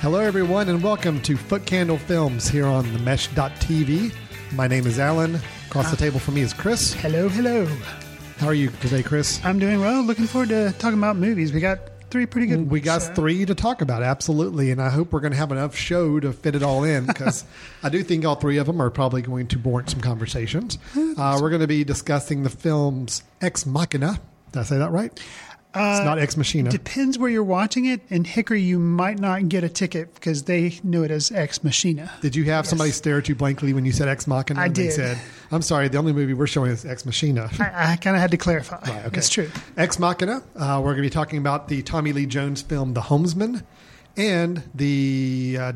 Hello, everyone, and welcome to Footcandle Films here on the Mesh.tv. My name is Alan. Across the table from me is Chris. Hello, hello. How are you today, Chris? I'm doing well. Looking forward to talking about movies. We got three pretty good. We got uh, three to talk about, absolutely, and I hope we're going to have enough show to fit it all in because I do think all three of them are probably going to warrant some conversations. Uh, we're going to be discussing the films Ex Machina. Did I say that right? It's not Ex Machina. Depends where you're watching it. In Hickory, you might not get a ticket because they know it as Ex Machina. Did you have somebody stare at you blankly when you said Ex Machina? I And They did. said, "I'm sorry, the only movie we're showing is Ex Machina." I, I kind of had to clarify. Right, okay. That's true. Ex Machina. Uh, we're going to be talking about the Tommy Lee Jones film The Homesman and the uh,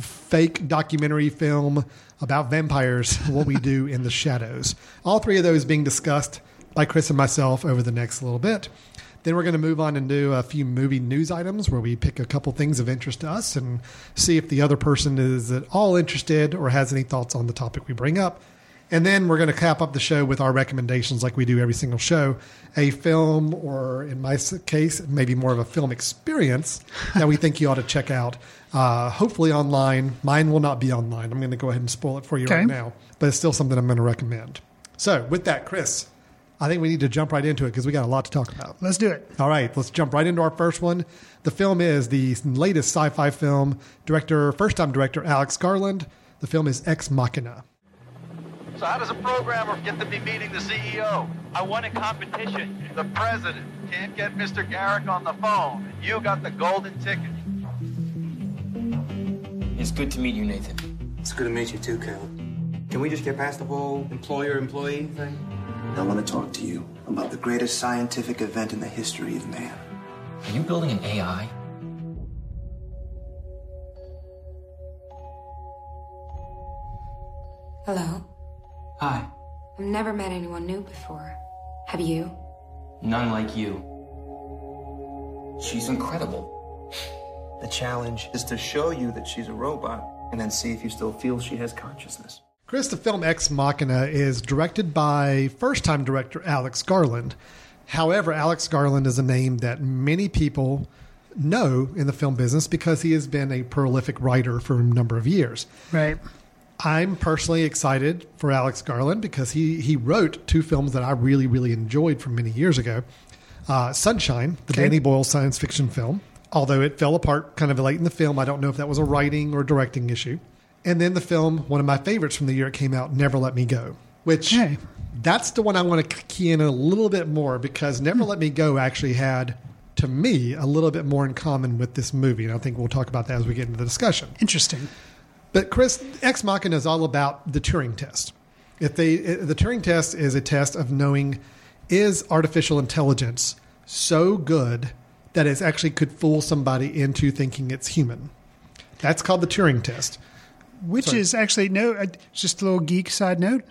fake documentary film about vampires, What We Do in the Shadows. All three of those being discussed by Chris and myself over the next little bit. Then we're going to move on and do a few movie news items where we pick a couple things of interest to us and see if the other person is at all interested or has any thoughts on the topic we bring up. And then we're going to cap up the show with our recommendations, like we do every single show a film, or in my case, maybe more of a film experience that we think you ought to check out. Uh, hopefully online. Mine will not be online. I'm going to go ahead and spoil it for you right now, but it's still something I'm going to recommend. So, with that, Chris, I think we need to jump right into it because we got a lot to talk about. Let's do it. All right, let's jump right into our first one. The film is the latest sci fi film, director, first time director Alex Garland. The film is Ex Machina. So how does a programmer get to be meeting the CEO? I won a competition. The president can't get Mr. Garrick on the phone. You got the golden ticket. It's good to meet you, Nathan. It's good to meet you too, Caleb. Can we just get past the whole employer-employee thing? I want to talk to you about the greatest scientific event in the history of man. Are you building an AI? Hello. Hi. I've never met anyone new before. Have you? None like you. She's incredible. The challenge is to show you that she's a robot and then see if you still feel she has consciousness. Chris, the film Ex Machina is directed by first time director Alex Garland. However, Alex Garland is a name that many people know in the film business because he has been a prolific writer for a number of years. Right. I'm personally excited for Alex Garland because he, he wrote two films that I really, really enjoyed from many years ago uh, Sunshine, the Okay. Danny Boyle science fiction film, although it fell apart kind of late in the film. I don't know if that was a writing or directing issue. And then the film, one of my favorites from the year it came out, Never Let Me Go, which that's the one I want to key in a little bit more because Never hmm. Let Me Go actually had, to me, a little bit more in common with this movie. And I think we'll talk about that as we get into the discussion. Interesting. But Chris, Ex Machina is all about the Turing test. If they, the Turing test is a test of knowing is artificial intelligence so good that it actually could fool somebody into thinking it's human. That's called the Turing test. Which Sorry. is actually no, uh, just a little geek side note.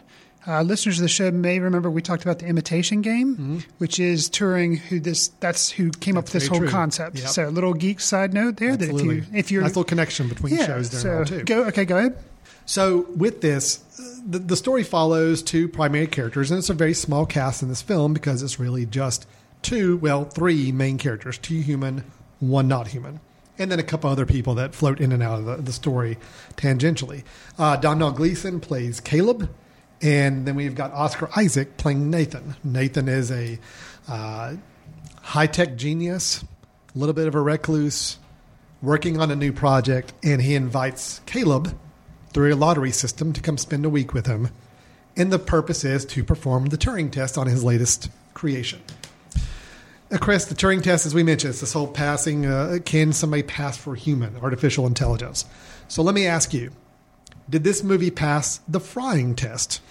Uh, listeners of the show may remember we talked about the imitation game, which is Turing. Who this? That's who came up Mm-hmm. With this whole true. concept. Yep. So a little geek side note there. Absolutely. That if you if you're nice little connection between yeah, shows there so too. go okay, go ahead. So with this, the, the story follows two primary characters, and it's a very small cast in this film because it's really just two, well, three main characters: two human, one not human, and then a couple other people that float in and out of the, the story tangentially. Uh, Domhnall Gleeson plays Caleb, and then we've got Oscar Isaac playing Nathan. Nathan is a uh, high tech genius, a little bit of a recluse, working on a new project, and he invites Caleb through a lottery system to come spend a week with him. And the purpose is to perform the Turing test on his latest creation. Uh, Chris, the Turing test, as we mentioned, is this whole passing uh, can somebody pass for human, artificial intelligence? So let me ask you did this movie pass the frying test?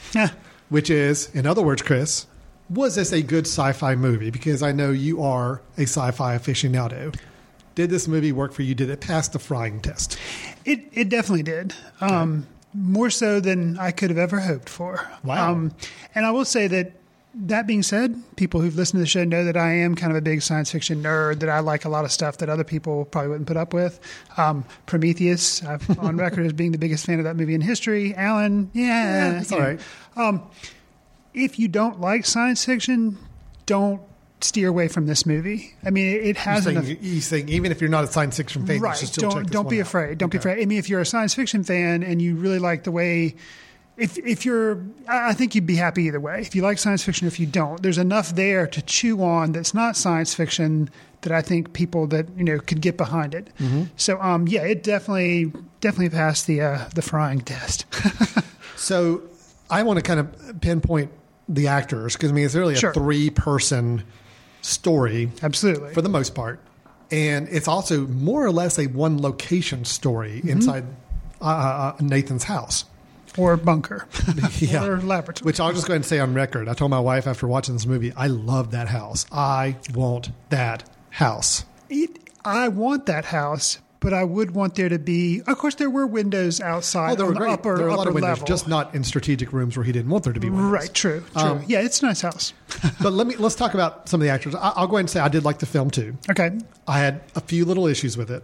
Which is, in other words, Chris, was this a good sci fi movie? Because I know you are a sci fi aficionado. Did this movie work for you? Did it pass the frying test? It it definitely did. Um, more so than I could have ever hoped for. Wow. Um, and I will say that that being said, people who've listened to the show know that I am kind of a big science fiction nerd. That I like a lot of stuff that other people probably wouldn't put up with. Um, Prometheus, I'm on record as being the biggest fan of that movie in history. Alan, yeah, it's you all right. If you don't like science fiction, don't steer away from this movie. I mean, it, it You has enough. think, you think even if you're not a science fiction fan, you right don't don't be out. afraid don't be afraid i mean if you're a science fiction fan and you really like the way if if you're i think you'd be happy either way if you like science fiction if you don't there's enough there to chew on that's not science fiction that i think people that you know could get behind it Mm-hmm. so um yeah it definitely definitely passed the uh the frying test So I want to kind of pinpoint the actors because I mean it's really a Sure. three person story absolutely for the most part, and it's also more or less a one location story Mm-hmm. inside uh, uh, Nathan's house. Or bunker Yeah. or laboratory Which I'll just go ahead and say on record. I told my wife after watching this movie, I love that house. I want that house. it, i want that house but I would want there to be. Of course, there were windows outside Oh, there were the great. upper, there were a lot of windows, level. just not in strategic rooms where he didn't want there to be windows. Right, true, true. Um, yeah, it's a nice house. but let me let's talk about some of the actors. I, I'll go ahead and say I did like the film too. Okay. I had a few little issues with it.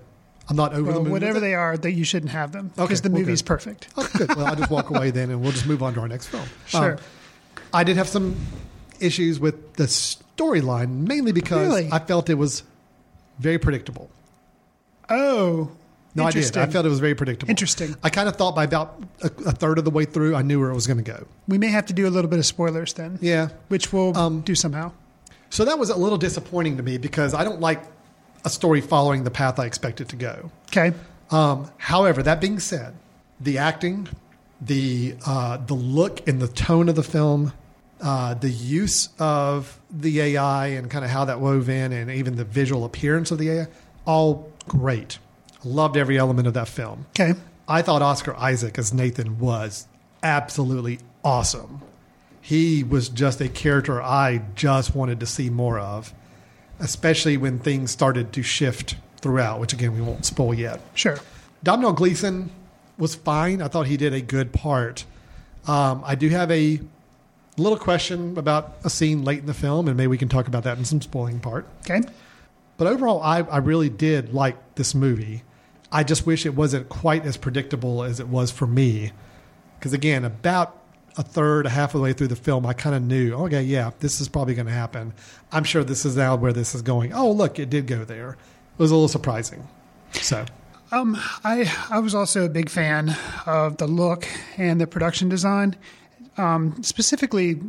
I'm not over the Well, moon. whatever they are, that you shouldn't have them Okay, because the well, movie's good. perfect. Oh, good. Well, I'll just walk away then, and we'll just move on to our next film. Sure. Um, I did have some issues with the storyline, mainly because Really? I felt it was very predictable. Oh, No, I did. I felt it was very predictable. Interesting. I kind of thought by about a, a third of the way through, I knew where it was going to go. we may have to do a little bit of spoilers then. Yeah. which we'll Um, do somehow. So that was a little disappointing to me because I don't like a story following the path I expect it to go. Okay. Um, however, that being said, the acting, the uh, the look and the tone of the film, uh, the use of the AI and kind of how that wove in, and even the visual appearance of the AI, all great. Loved every element of that film. Okay. I thought Oscar Isaac as Nathan was absolutely awesome. He was just a character I just wanted to see more of, especially when things started to shift throughout, which again, we won't spoil yet. Sure. Domhnall Gleeson was fine. I thought he did a good part. Um, I do have a little question about a scene late in the film, and maybe we can talk about that in some spoiling part. Okay. But overall, I, I really did like this movie. I just wish it wasn't quite as predictable as it was for me. Because again, about a third, a half of the way through the film, I kind of knew, okay, yeah, this is probably going to happen. I'm sure this is now where this is going. Oh, look, it did go there. It was a little surprising. So, Um, I I was also a big fan of the look and the production design, um, specifically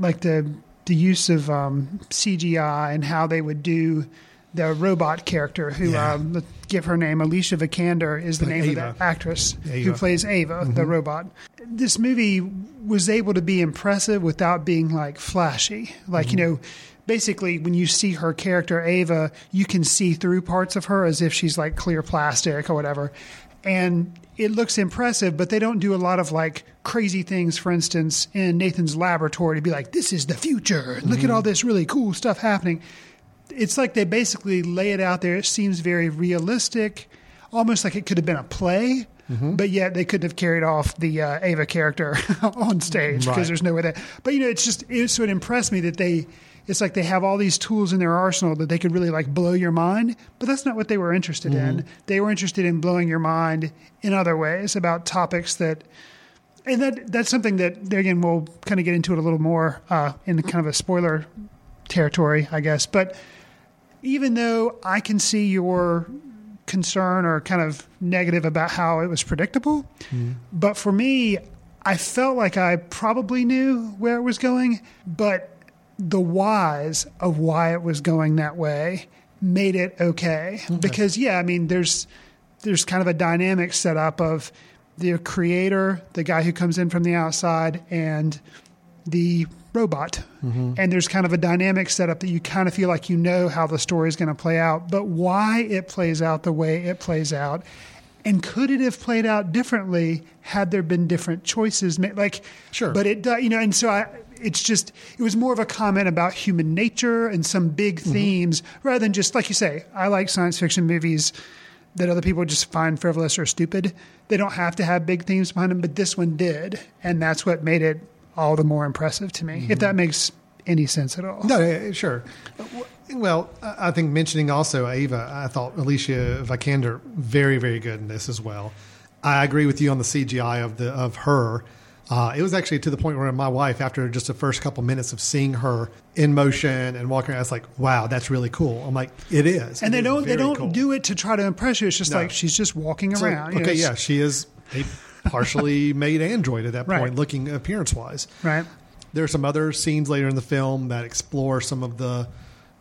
like the the use of um, CGI and how they would do the robot character who Yeah. um, give her name Alicia Vikander is the Like name Ava. of the actress who Ava. plays Ava the mm-hmm. robot. This movie was able to be impressive without being like flashy. Like you mm-hmm. know. Basically, when you see her character Ava, you can see through parts of her as if she's like clear plastic or whatever, and it looks impressive. But they don't do a lot of like crazy things. For instance, in Nathan's laboratory, to be like, "This is the future. Look at mm-hmm. all this really cool stuff happening." It's like they basically lay it out there. It seems very realistic, almost like it could have been a play, but yet they couldn't have carried off the uh, Ava character on stage because Right. there's no way that. But you know, it's just it so it impressed me that they. It's like they have all these tools in their arsenal that they could really like blow your mind, but that's not what they were interested in. They were interested in blowing your mind in other ways about topics that and that that's something that again we'll kind of get into it a little more uh, in kind of a spoiler territory, I guess. But even though I can see your concern or kind of negative about how it was predictable, mm-hmm. but for me, I felt like I probably knew where it was going, but the whys of why it was going that way made it okay. Because yeah, I mean, there's there's kind of a dynamic setup of the creator, the guy who comes in from the outside, and the robot. And there's kind of a dynamic setup that you kind of feel like you know how the story is going to play out, but why it plays out the way it plays out. And could it have played out differently had there been different choices made? Like, Sure. But it, do- you know, and so I, it's just it was more of a comment about human nature and some big Mm-hmm. themes rather than just like you say. I like science fiction movies that other people just find frivolous or stupid. They don't have to have big themes behind them, but this one did, and that's what made it all the more impressive to me. If that makes any sense at all. Mm-hmm. No, yeah, sure. Well, I think mentioning also Ava, I thought Alicia Vikander very, very good in this as well. I agree with you on the CGI of the of her. Uh, it was actually to the point where my wife, after just the first couple minutes of seeing her in motion and walking around, I was like, "Wow, that's really cool." I'm like, "It is," and It they is don't they don't cool. do it to try to impress you. It's just No. like she's just walking So, around. you know, okay, yeah, she is a partially made android at that Right. point, looking appearance wise. right. There are some other scenes later in the film that explore some of the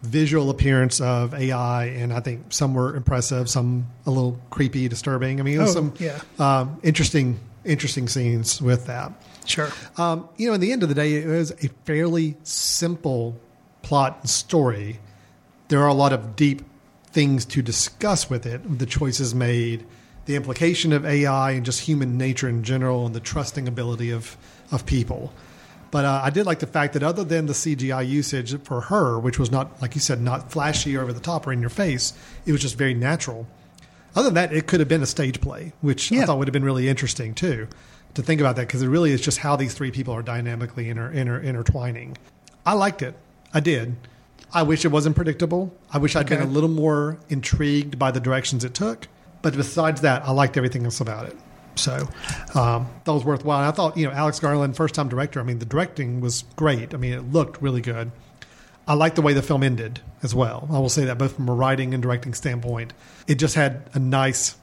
visual appearance of AI, and I think some were impressive, some a little creepy, disturbing. I mean, it was Oh, some yeah. um, interesting, interesting scenes with that. Sure. Um, you know, in the end of the day, it was a fairly simple plot and story. There are a lot of deep things to discuss with it, the choices made, the implication of AI and just human nature in general, and the trusting ability of of people. But uh, I did like the fact that other than the CGI usage for her, which was not, like you said, not flashy or over the top or in your face, it was just very natural. Other than that, it could have been a stage play, which I thought would have been really interesting too, to think about that because it really is just how these three people are dynamically inter, inter, intertwining. I liked it. I did. I wish it wasn't predictable. I wish I'd been a little more intrigued by the directions it took. But besides that, I liked everything else about it. So um, that was worthwhile. And I thought, you know, Alex Garland, first time director. I mean, the directing was great. I mean, it looked really good. I liked the way the film ended as well. I will say that both from a writing and directing standpoint, it just had a nice,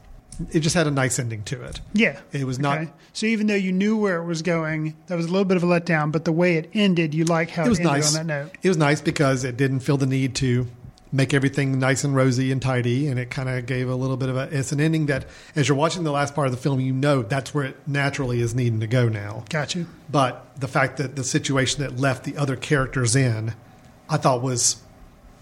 it just had a nice ending to it. Yeah. It was not- Okay. So even though you knew where it was going, that was a little bit of a letdown, but the way it ended, you like how it, It was ended nice. on that note. It was nice because it didn't feel the need to make everything nice and rosy and tidy, and it kind of gave a little bit of a. It's an ending that, as you're watching the last part of the film, you know that's where it naturally is needing to go now. Got you. But the fact that the situation that left the other characters in, I thought was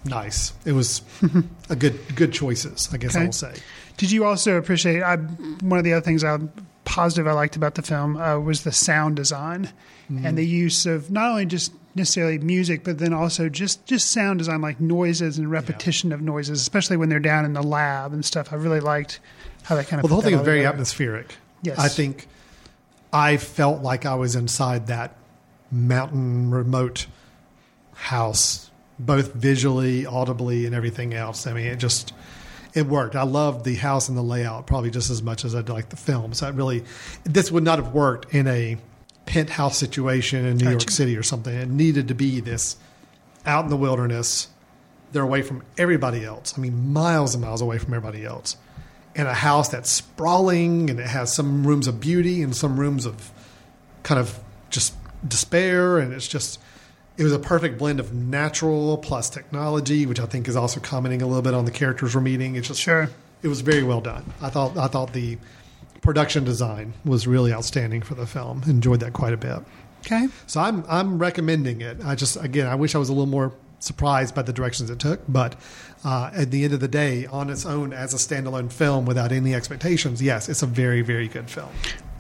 nice. It was a good good choices. I guess I will say. Did you also appreciate? I, one of the other things I positive I liked about the film uh, was the sound design Mm-hmm. and the use of not only just necessarily music, but then also just just sound design, like noises and repetition of noises, especially when they're down in the lab and stuff. I really liked how that kind of. Well, the whole thing is very together. atmospheric. Yes. I think I felt like I was inside that mountain remote house, both visually, audibly, and everything else. I mean, it just it worked. I loved the house and the layout probably just as much as I like the film. So it really, this would not have worked in a penthouse situation in New York City or something. It needed to be this out in the wilderness. They're away from everybody else. I mean, miles and miles away from everybody else. In a house that's sprawling and it has some rooms of beauty and some rooms of kind of just despair. And it's just, it was a perfect blend of natural plus technology, which I think is also commenting a little bit on the characters we're meeting. It's just, Sure. it was very well done. I thought, I thought the production design was really outstanding for the film. Enjoyed that quite a bit. Okay. So I'm I'm recommending it. I just again I wish I was a little more surprised by the directions it took, but uh, at the end of the day, on its own as a standalone film without any expectations, yes, it's a very very good film.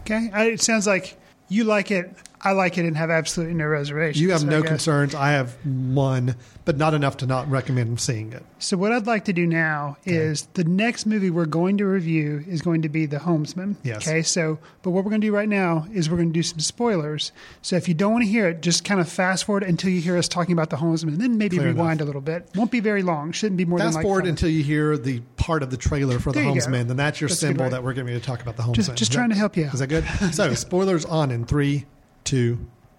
Okay. I, it sounds like you like it. I like it and have absolutely no reservations. You have I no guess. concerns. I have one, but not enough to not recommend seeing it. So what I'd like to do now is the next movie we're going to review is going to be The Homesman. Yes. Okay. So, but what we're going to do right now is we're going to do some spoilers. So if you don't want to hear it, just kind of fast forward until you hear us talking about The Homesman, and then maybe Clear rewind a little bit. Won't be very long. Shouldn't be more Fast than like forward five- until you hear the part of the trailer for the There go. Homesman, then that's your That's symbol that we're going to be to talk about the Homesman. Just- just trying that- to help you out. Is that good? so spoilers on in three, two,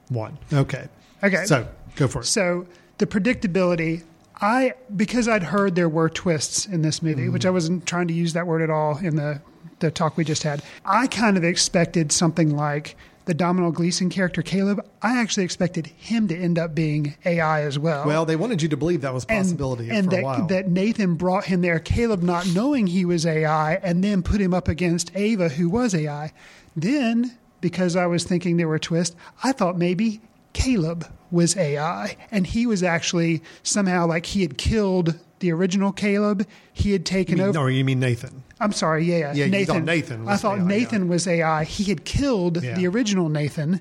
one. Okay. Okay. So go for it. So the predictability, I because I'd heard there were twists in this movie, which I Mm-hmm. wasn't trying to use that word at all in the the talk we just had. I kind of expected something like the Domhnall Gleeson character Caleb. I actually expected him to end up being AI as well. Well, they wanted you to believe that was a and, possibility and for that, a while. that Nathan brought him there, Caleb not knowing he was AI, and then put him up against Ava, who was AI. Then, because I was thinking there were twists, I thought maybe Caleb was AI, and he was actually somehow like he had killed the original Caleb. He had taken mean- over. no, you mean Nathan? I'm sorry, yeah, yeah. Yeah, Nathan. thought Nathan I thought AI, Nathan was AI. He had killed Yeah. the original Nathan,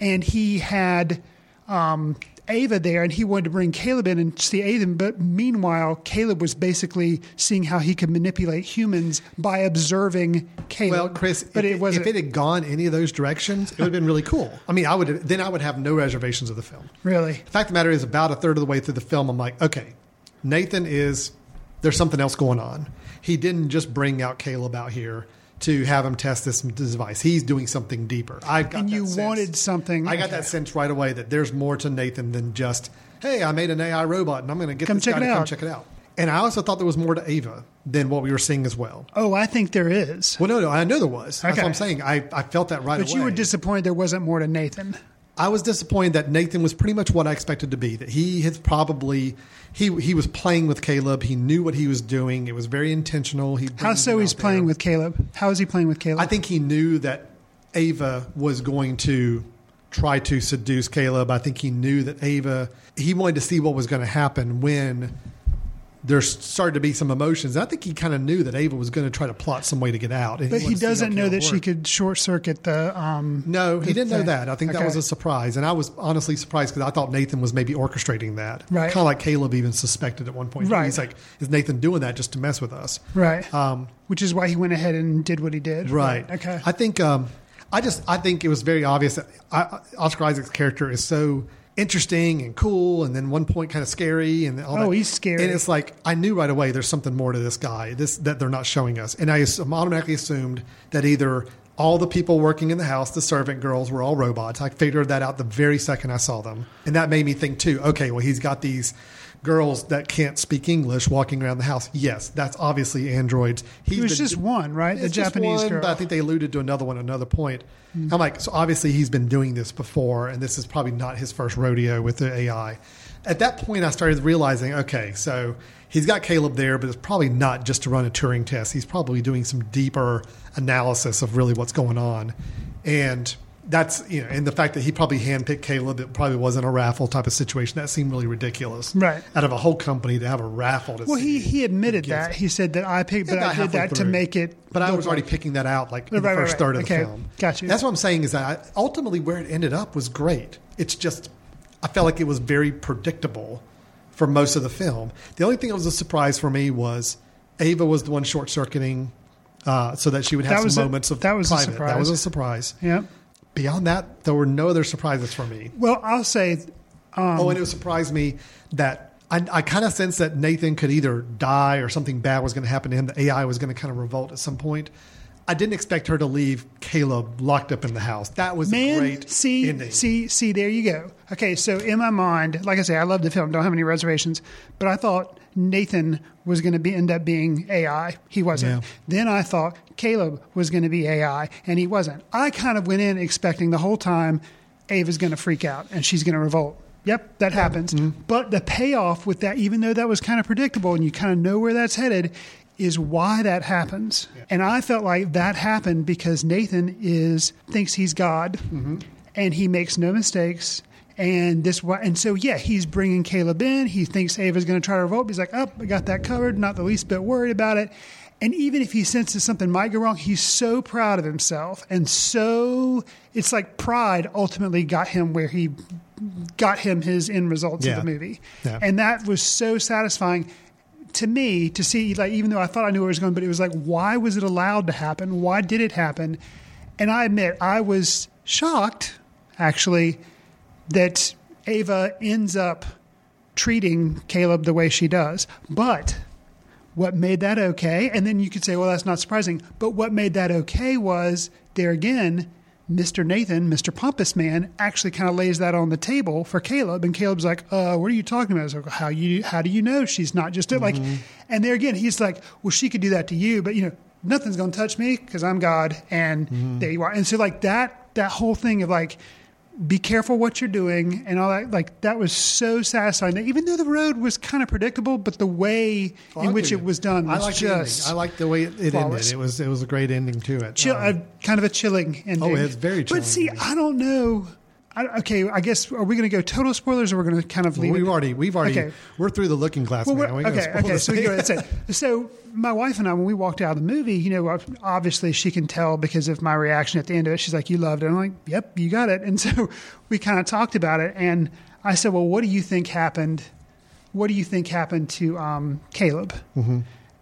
and he had um, Ava there, and he wanted to bring Caleb in and see Ava. But meanwhile, Caleb was basically seeing how he could manipulate humans by observing Caleb. Well, Chris, but if, it wasn't if it had gone any of those directions, it would have been really cool. I mean, I would then I would have no reservations of the film. really. The fact of the matter is, about a third of the way through the film, I'm like, okay, Nathan is there's something else going on. He didn't just bring out Caleb out here to have him test this device. He's doing something deeper. I got And that you sense. wanted something- I got that sense right away that there's more to Nathan than just, hey, I made an AI robot and I'm going to get Come this check guy it to come out. check it out. And I also thought there was more to Ava than what we were seeing as well. Oh, I think there is. Well, no, no, I know there was. That's what I'm saying. I, I felt that right But away. But you were disappointed there wasn't more to Nathan. I was disappointed that Nathan was pretty much what I expected to be. That he had probably he he was playing with Caleb. He knew what he was doing. It was very intentional. He How so he's playing with Caleb? How is he playing with Caleb? I think he knew that Ava was going to try to seduce Caleb. I think he knew that Ava. He wanted to see what was going to happen when there started to be some emotions. I think he kind of knew that Ava was going to try to plot some way to get out. but he wanted to see how doesn't know that she could short circuit the. Um, No, he the didn't know that. I think that was a surprise, and I was honestly surprised because I thought Nathan was maybe orchestrating that. Right. Kind of like Caleb even suspected at one point. Right. He's like, "Is Nathan doing that just to mess with us?" right. Um, Which is why he went ahead and did what he did. right. Okay. I think. Um, I just. I think it was very obvious that I, Oscar Isaac's character is so interesting and cool, and then one point kind of scary, and all Oh, that. he's scary. And it's like I knew right away there's something more to this guy. This that they're not showing us, and I automatically assumed that either all the people working in the house, the servant girls, were all robots. I figured that out the very second I saw them, and that made me think too. Okay, well he's got these girls that can't speak English walking around the house. Yes, that's obviously androids. He's It was just one, right? The Japanese one, girl. But I think they alluded to another one at another point. Mm-hmm. I'm like, so obviously he's been doing this before, and this is probably not his first rodeo with the AI. At that point, I started realizing, okay, so he's got Caleb there, but it's probably not just to run a Turing test. He's probably doing some deeper analysis of really what's going on, and that's you know, and the fact that he probably handpicked Caleb, it probably wasn't a raffle type of situation. That seemed really ridiculous, Right. Out of a whole company to have a raffle. To well, he he admitted that. it. He said that I picked, but I did that to make it. But I was already like- picking that out, like in Right, the first right. third of Okay. the film. Got you. That's what I'm saying is that I, ultimately where it ended up was great. It's just I felt like it was very predictable for most of the film. The only thing that was a surprise for me was Ava was the one short circuiting, uh, so that she would have That some a- moments of that was a private. That was a surprise. surprise. Yeah. Beyond that, there were no other surprises for me. Well, I'll say um, oh, and it surprised me that I, I kind of sensed that Nathan could either die or something bad was going to happen to him. The AI was going to kind of revolt at some point. I didn't expect her to leave Caleb locked up in the house. That was a Man, great see, ending. see, see. There you go. Okay, so in my mind, like I say, I love the film. Don't have any reservations, but I thought Nathan was going to be end up being AI. He wasn't. Yeah. Then I thought Caleb was going to be AI, and he wasn't. I kind of went in expecting the whole time Ava's going to freak out and she's going to revolt. Yep, that happens. Mm-hmm. But the payoff with that, even though that was kind of predictable and you kind of know where that's headed, is why that happens. And I felt like that happened because Nathan is thinks he's God, Mm-hmm. and he makes no mistakes. And this, and so yeah, he's bringing Caleb in. He thinks Ava's going to try to revolt. He's like, "Up, I got that covered. Not the least bit worried about it." And even if he senses something might go wrong, he's so proud of himself, and so it's like pride ultimately got him where he got him his end results Yeah. of the movie, Yeah. and that was so satisfying to me to see. Like even though I thought I knew where it was going, but it was like, why was it allowed to happen? Why did it happen? And I admit I was shocked, actually, that Ava ends up treating Caleb the way she does, but what made that okay? And then you could say, well, that's not surprising. But what made that okay was there again, Mr. Nathan, Mr. Pompous Man, actually kind of lays that on the table for Caleb, and Caleb's like, uh, "What are you talking about?" Like, how you how do you know she's not just like? And there again, he's like, "Well, she could do that to you, but you know, nothing's going to touch me because I'm God." And there you are. And so like that that whole thing of like be careful what you're doing and all that. Like that was so satisfying. Even though the road was kind of predictable but the way in which it was done was I like the just I like the way it, it ended. It was it was a great ending to it. chill, Um, a, kind of a chilling ending. Oh, it's very chilling but see i don't know I, okay, I guess are we going to go total spoilers or we're going to kind of leave? we've it? already we've already Okay. we're through the looking glass Well, now. We okay, okay. So, we thing. go, that's it. so my wife and I, when we walked out of the movie, you know, obviously she can tell because of my reaction at the end of it. She's like, "You loved it." I'm like, "Yep, you got it." And so we kind of talked about it, and I said, "Well, what do you think happened? What do you think happened to um, Caleb?" Mm-hmm.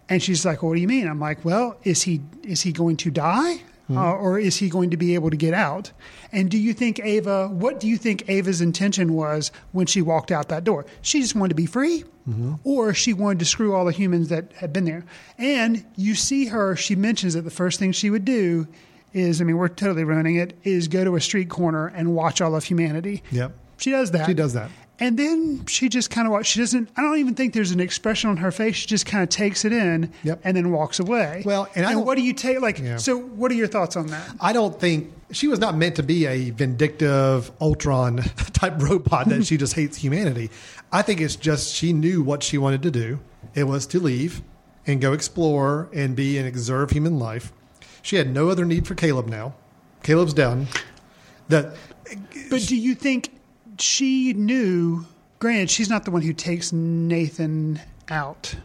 And she's like, well, "What do you mean?" I'm like, "Well, is he is he going to die, Mm-hmm. uh, or is he going to be able to get out?" And do you think Ava? What do you think Ava's intention was when she walked out that door? She just wanted to be free, Mm-hmm. or she wanted to screw all the humans that had been there. And you see her. She mentions that the first thing she would do is, I mean, we're totally ruining it. Is go to a street corner and watch all of humanity. Yep. She does that. She does that. And then she just kind of. She doesn't. I don't even think there's an expression on her face. She just kind of takes it in, Yep. and then walks away. Well, and I don't- what do you take? Like, Yeah. so what are your thoughts on that? I don't think she was not meant to be a vindictive Ultron type robot that she just hates humanity. I think it's just she knew what she wanted to do. It was to leave and go explore and be and observe human life. She had no other need for Caleb now. Caleb's done. That But do you think she knew? Granted, she's not the one who takes Nathan out.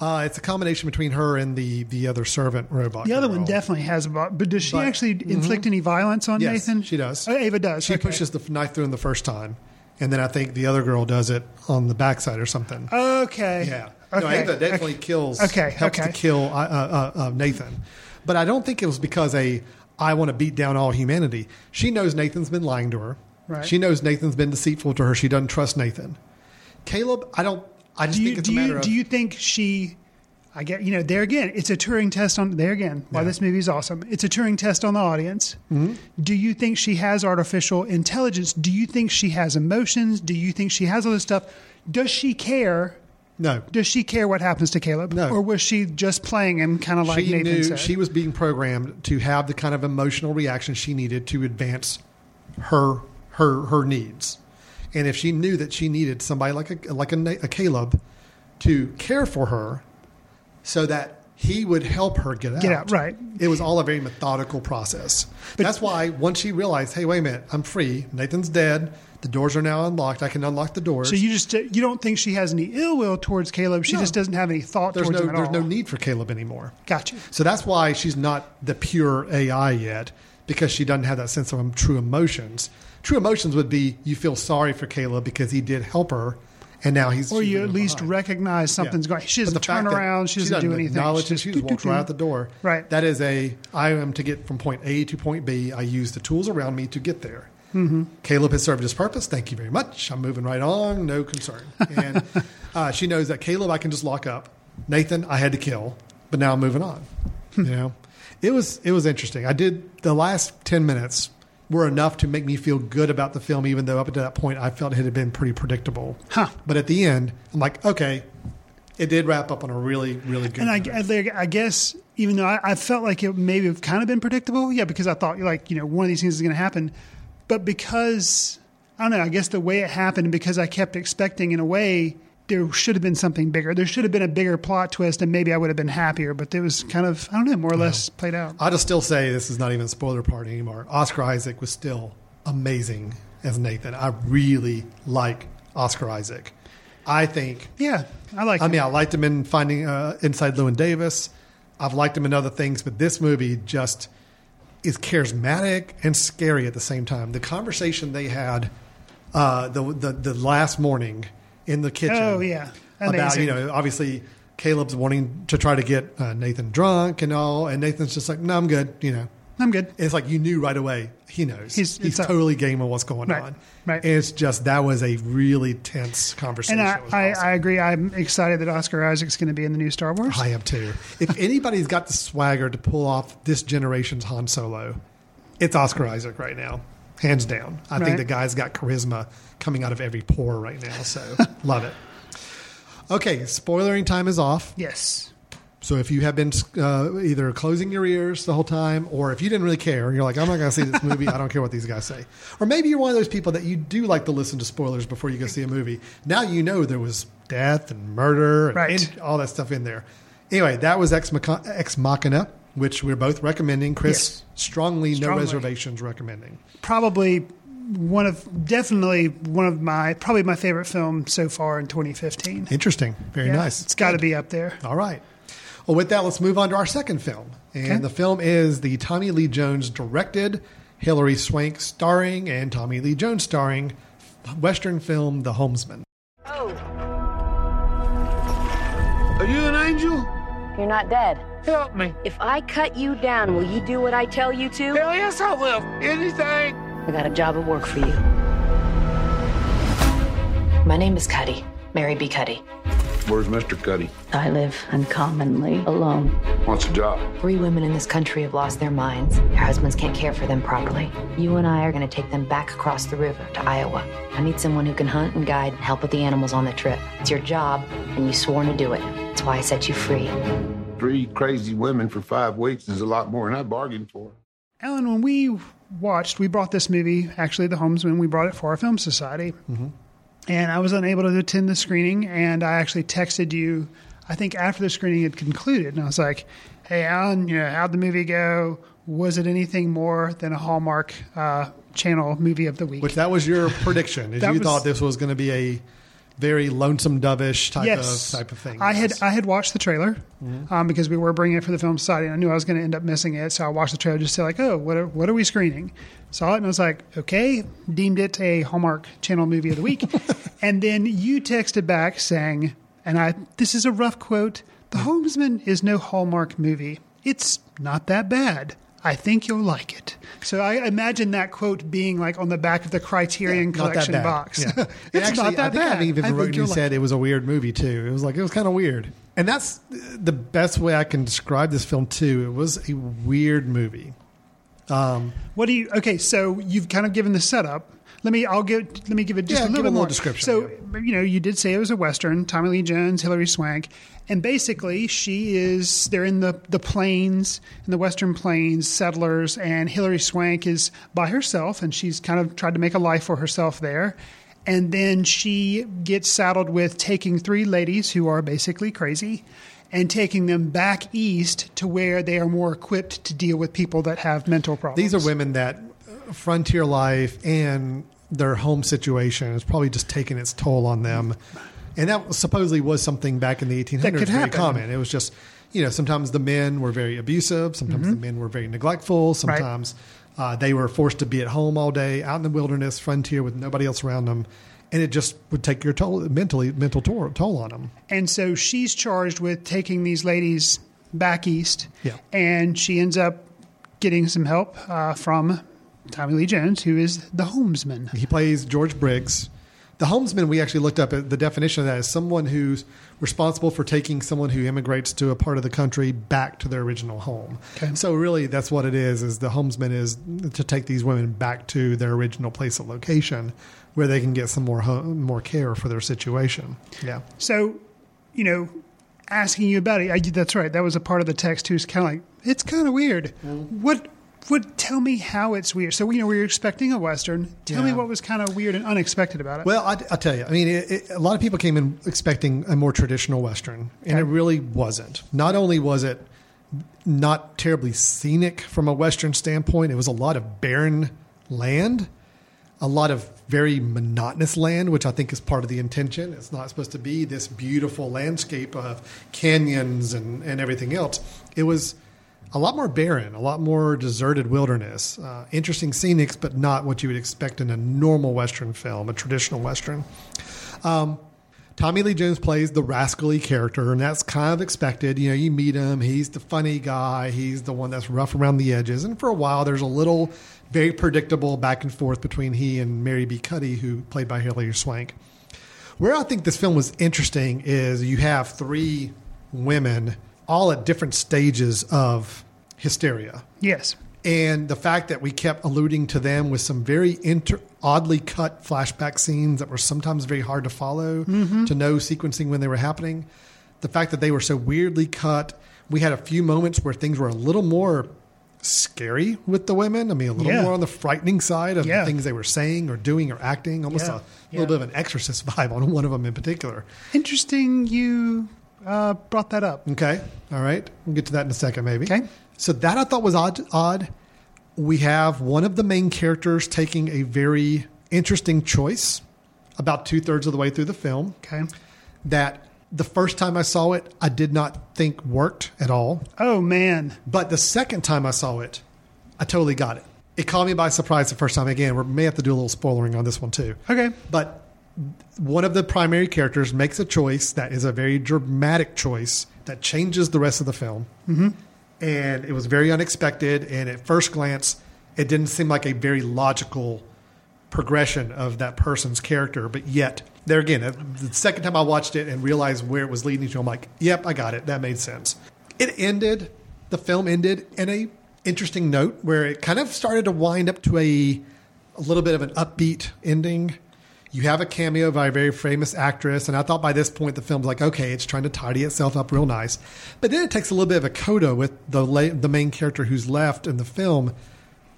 uh, it's a combination between her and the the other servant robot. The other one definitely has, a but does she But- actually inflict any violence on Yes, Nathan? she does. Oh, Ava does. She okay. pushes the knife through him the first time, and then I think the other girl does it on the backside or something. Okay. Yeah. Okay. No, Ava definitely okay. kills. Okay, Helps okay. to kill uh, uh, uh, uh, Nathan, but I don't think it was because a I want to beat down all humanity. She knows Nathan's been lying to her. Right. She knows Nathan's been deceitful to her. She doesn't trust Nathan. Caleb, I don't. I just do you, think it's do a matter you, of. do you think she I get you know there again it's a Turing test on there again why Yeah. this movie is awesome it's a Turing test on the audience Mm-hmm. do you think she has artificial intelligence do you think she has emotions do you think she has all this stuff does she care no. does she care what happens to Caleb No. or was she just playing him kind of like she Nathan knew said she was being programmed to have the kind of emotional reaction she needed to advance her her her needs. And if she knew that she needed somebody like a like a, a Caleb to care for her, so that he would help her get out. Get out, right. It was all a very methodical process. But, That's why once she realized, hey, wait a minute, I'm free. Nathan's dead. The doors are now unlocked. I can unlock the doors. so you just you don't think she has any ill will towards Caleb she No. just doesn't have any thought there's towards no him at there's all no need for Caleb anymore. gotcha So that's why she's not the pure AI yet, because she doesn't have that sense of um, true emotions. True emotions would be you feel sorry for Caleb because he did help her, and now he's or you at least behind. recognize something's Yeah. going. She doesn't turn around. She doesn't do anything. Acknowledge She it. She just just walks right out the door. Right. That is a I am to get from point A to point B. I use the tools around me to get there. Mm-hmm. Caleb has served his purpose. Thank you very much. I'm moving right on. No concern. And uh, she knows that Caleb I can just lock up. Nathan I had to kill, but now I'm moving on. you know, it was it was interesting. I did the last ten minutes were enough to make me feel good about the film, even though up until that point I felt it had been pretty predictable. Huh. But at the end, I'm like, okay, it did wrap up on a really really good. And I, note. I, I guess even though I, I felt like it maybe have kind of been predictable, yeah, because I thought like you know one of these things is going to happen, but because I don't know, I guess the way it happened, because I kept expecting in a way there should have been something bigger. There should have been a bigger plot twist, and maybe I would have been happier. But it was kind of I don't know, more or less played out. I'll just still say this is not even a spoiler part anymore. Oscar Isaac was still amazing as Nathan. I really like Oscar Isaac. I think. Yeah, I like. I it. mean, I liked him in Finding uh, Inside Llewyn Davis. I've liked him in other things, but this movie just is charismatic and scary at the same time. The conversation they had uh, the, the the last morning in the kitchen. Oh, yeah. about Amazing. you know obviously Caleb's wanting to try to get uh, Nathan drunk and all, and Nathan's just like, no, I'm good. You know, I'm good. it's like you knew right away. He knows. He's- He's, totally game on what's going Right, on. right. And it's just that was a really tense conversation. And I, I, awesome. I agree. I'm excited that Oscar Isaac's going to be in the new Star Wars. I am too. If anybody's got the swagger to pull off this generation's Han Solo, it's Oscar Isaac right now, hands down. I Right. think the guy's got charisma coming out of every pore right now. So love it. Okay, spoilering time is off. Yes. So if you have been uh, either closing your ears the whole time, or if you didn't really care, you're like, I'm not going to see this movie. I don't care what these guys say. Or maybe you're one of those people that you do like to listen to spoilers before you go see a movie. Now you know there was death and murder and, Right. all that stuff in there. Anyway, that was Ex, Ex Machina, which we're both recommending. Chris Yes. strongly, no reservations recommending. Probably one of definitely one of my probably my favorite film so far in 2015. Interesting. Very Yeah, nice. It's got to be up there. All right. Well, with that, let's move on to our second film. And Okay. the film is the Tommy Lee Jones directed, Hilary Swank starring, and Tommy Lee Jones starring Western film The Homesman. Oh, are you an angel? You're not dead. Help me. If I cut you down, will you do what I tell you to? Hell yes, I will. Anything. I got a job of work for you. My name is Cuddy, Mary B. Cuddy. Where's Mr. Cuddy? I live uncommonly alone. What's the job? Three women in this country have lost their minds. Their husbands can't care for them properly. You and I are going to take them back across the river to Iowa. I need someone who can hunt and guide and help with the animals on the trip. It's your job, and you sworn to do it. That's why I set you free. Three crazy women for five weeks is a lot more than I bargained for. Alan, when we watched, we brought this movie, actually, The Homesman, we brought it for our film society. And I was unable to attend the screening, and I actually texted you, I think after the screening had concluded, and I was like, hey, Alan, you know, how'd the movie go? Was it anything more than a Hallmark uh, channel movie of the week? Which that was your prediction. Is you was- thought this was going to be a very lonesome dovish type yes. of type of thing. I had I had watched the trailer um, because we were bringing it for the film society. And I knew I was going to end up missing it, so I watched the trailer just to like, oh, what are, what are we screening? Saw it and I was like, okay, deemed it a Hallmark Channel movie of the week. and then you texted back saying, and I this is a rough quote: "The Homesman is no Hallmark movie. It's not that bad." I think you'll like it. So I imagine that quote being like on the back of the Criterion Not that Collection bad. box. Yeah. it's actually, not that I think bad. I've even I think wrote you you'll like said it was a weird movie too. It was like it was kind of weird, and that's the best way I can describe this film too. It was a weird movie. Um, What do you? Okay, so you've kind of given the setup. Let me. I'll give. Let me give it just Yeah, a little a more description, So you know, you did say it was a western. Tommy Lee Jones, Hilary Swank, and basically she is. They're in the the plains, in the western plains, settlers, and Hilary Swank is by herself, and she's kind of tried to make a life for herself there. And then she gets saddled with taking three ladies who are basically crazy and taking them back east to where they are more equipped to deal with people that have mental problems. these are women that frontier life and their home situation has probably just taking its toll on them, and that supposedly was something back in the 1800s That could very happen. common. It was just you know sometimes the men were very abusive, sometimes Mm-hmm. the men were very neglectful, sometimes uh, they were forced to be at home all day, out in the wilderness, frontier with nobody else around them, and it just would take your toll mentally mental toll, toll on them. And so she's charged with taking these ladies back east. Yeah. And she ends up getting some help uh, from Tommy Lee Jones, who is the homesman. He plays George Briggs. The homesman, we actually looked up at the definition of that is someone who's responsible for taking someone who immigrates to a part of the country back to their original home. Okay. So really, that's what it is. Is the homesman is to take these women back to their original place of location, where they can get some more ho- more care for their situation. Yeah. So, you know, asking you about it, I, that's right. That was a part of the text. It's kind of like, it's kind of weird. Mm-hmm. What, what, tell me how it's weird. So, you know, we were expecting a Western. Tell me what was kind of weird and unexpected about it. Well, I, I'll tell you. I mean, it, it, a lot of people came in expecting a more traditional Western, and Okay. it really wasn't. Not only was it not terribly scenic from a Western standpoint, it was a lot of barren land, a lot of very monotonous land, which I think is part of the intention. It's not supposed to be this beautiful landscape of canyons and, and everything else. It was a lot more barren, a lot more deserted wilderness, uh, interesting scenics, but not what you would expect in a normal Western film, a traditional Western. Um, Tommy Lee Jones plays the rascally character, and that's kind of expected. You know, you meet him, he's the funny guy, he's the one that's rough around the edges. And for a while, there's a little very predictable back and forth between he and Mary B. Cuddy, who played by Hilary Swank. Where I think this film was interesting is you have three women all at different stages of hysteria. yes. And the fact that we kept alluding to them with some very inter- oddly cut flashback scenes that were sometimes very hard to follow, mm-hmm. to know sequencing when they were happening. The fact that they were so weirdly cut. We had a few moments where things were a little more scary with the women. I mean, a little Yeah. more on the frightening side of Yeah. the things they were saying or doing or acting. Almost Yeah. a little bit of an exorcist vibe on one of them in particular. Interesting you uh, brought that up. Okay. All right. We'll get to that in a second, maybe. Okay. So that I thought was odd. Odd. we have one of the main characters taking a very interesting choice about two thirds of the way through the film. Okay. That the first time I saw it, I did not think worked at all. Oh man. But the second time I saw it, I totally got it. It caught me by surprise the first time. Again, we may have to do a little spoilering on this one too. Okay. But one of the primary characters makes a choice that is a very dramatic choice that changes the rest of the film. Mm-hmm. And it was very unexpected. And at first glance, it didn't seem like a very logical progression of that person's character. But yet, there again, the second time I watched it and realized where it was leading to, I'm like, yep, I got it. That made sense. It ended, the film ended in a interesting note where it kind of started to wind up to a, a little bit of an upbeat ending. You have a cameo by a very famous actress, and I thought by this point the film's like, okay, it's trying to tidy itself up real nice. But then it takes a little bit of a coda with the la- the main character who's left in the film,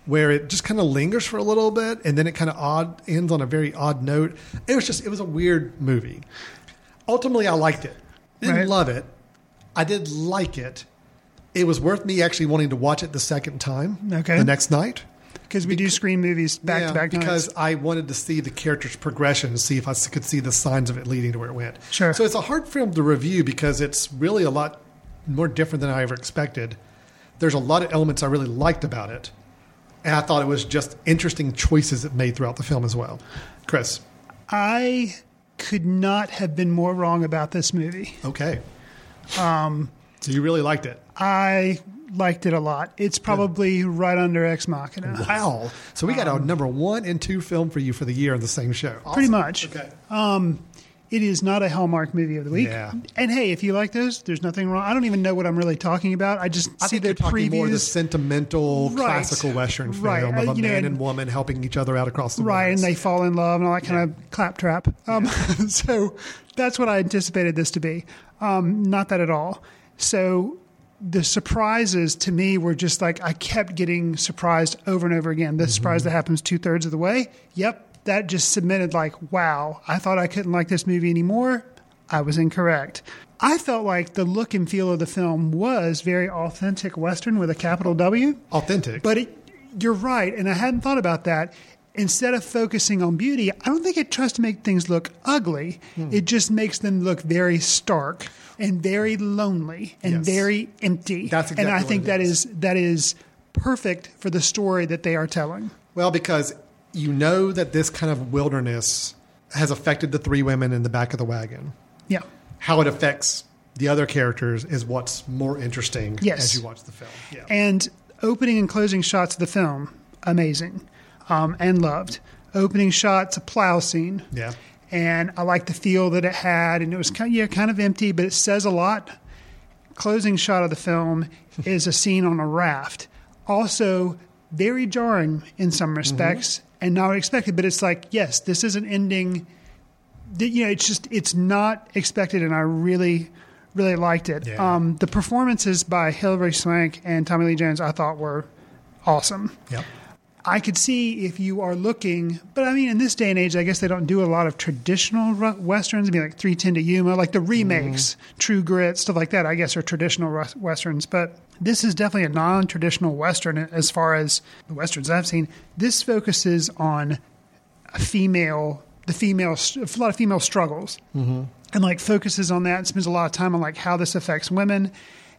where it just kind of lingers for a little bit, and then it kind of odd ends on a very odd note. It was just it was a weird movie. Ultimately, I liked it. Didn't Right. love it. I did like it. It was worth me actually wanting to watch it the second time. Okay. The next night. Because we do screen movies back Yeah, to back because nights. I wanted to see the character's progression and see if I could see the signs of it leading to where it went. Sure. So it's a hard film to review because it's really a lot more different than I ever expected. There's a lot of elements I really liked about it, and I thought it was just interesting choices it made throughout the film as well. Chris, I could not have been more wrong about this movie. okay, Um, so you really liked it? I liked it a lot. It's probably right under Ex Machina. Wow! So we got a number one and two film for you for the year on the same show. Pretty much. Okay. Um, it is not a Hallmark movie of the week. Yeah. And hey, if you like those, there's nothing wrong. I don't even know what I'm really talking about. I just I see think the talking more the sentimental Right. classical western film Right. of Uh, a you know, man and- and woman helping each other out across the Right, and they fall in love and all that kind of claptrap. Um, so that's what I anticipated this to be. Um, not that at all. So the surprises to me were just like I kept getting surprised over and over again. The surprise mm-hmm. that happens two thirds of the way. Yep, that just submitted like, wow, I thought I couldn't like this movie anymore. I was incorrect. I felt like the look and feel of the film was very authentic Western with a capital W. Authentic. But it, you're right, and I hadn't thought about that. Instead of focusing on beauty, I don't think it tries to make things look ugly. Hmm. It just makes them look very stark and very lonely and Yes. very empty. That's exactly and I think that it is that is perfect for the story that they are telling. Well, because you know that this kind of wilderness has affected the three women in the back of the wagon. Yeah. How it affects the other characters is what's more interesting Yes. as you watch the film. Yeah. And opening and closing shots of the film, amazing, um, and loved. Opening shots, a plow scene. Yeah. And I like the feel that it had, and it was kind of, yeah, kind of empty, but it says a lot. Closing shot of the film is a scene on a raft. Also, very jarring in some respects, and not expected. But it's like, yes, this is an ending. that, You know, it's just it's not expected, and I really, really liked it. Yeah. Um, the performances by Hilary Swank and Tommy Lee Jones, I thought were awesome. Yep. I could see if you are looking, but I mean, in this day and age, I guess they don't do a lot of traditional westerns. I mean, like 310 to Yuma, like the remakes, True Grit, stuff like that, I guess are traditional westerns. But this is definitely a non traditional western as far as the westerns I've seen. This focuses on a female, the female, a lot of female struggles Mm-hmm. and like focuses on that and spends a lot of time on like how this affects women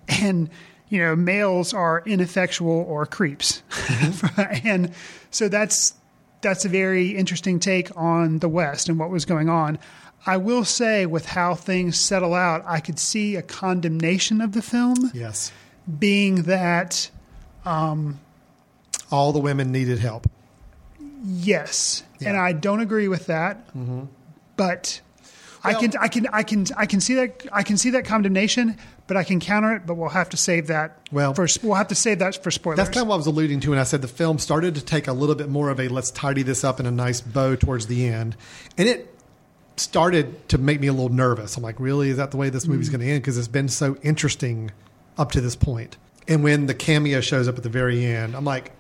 and you know males are ineffectual or creeps. And so that's that's a very interesting take on the west and what was going on. I will say with how things settle out i could see a condemnation of the film Yes. being that um, All the women needed help. yes. And i don't agree with that but I can I can I can I can see that I can see that condemnation, but I can counter it. But we'll have to save that. Well- for, we'll have to save that for spoilers. That's kind of what I was alluding to when I said the film started to take a little bit more of a let's tidy this up in a nice bow towards the end. And it started to make me a little nervous. I'm like, really? Is that the way this movie's Mm. going to end? Because it's been so interesting up to this point. And when the cameo shows up at the very end, I'm like,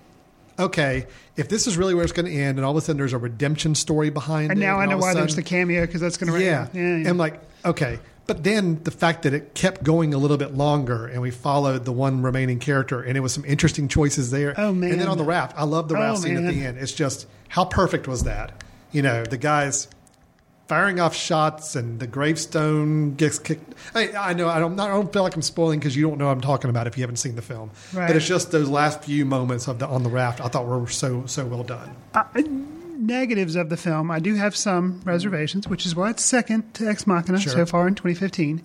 okay, if this is really where it's going to end, and all of a sudden there's a redemption story behind and it. now I know why there's the cameo because that's going to yeah. yeah, yeah. I'm like, okay, But then the fact that it kept going a little bit longer and we followed the one remaining character and it was some interesting choices there. Oh, man. And then on the raft, I love the raft Oh, scene at the end. It's just how perfect was that? You know, the guys firing off shots and the gravestone gets kicked. I, I know I don't, I don't feel like I'm spoiling because you don't know what I'm talking about if you haven't seen the film. Right. But it's just those last few moments of the on the raft I thought were so so well done. Uh, negatives of the film, I do have some reservations, which is why it's second to Ex Machina Sure. so far in 2015.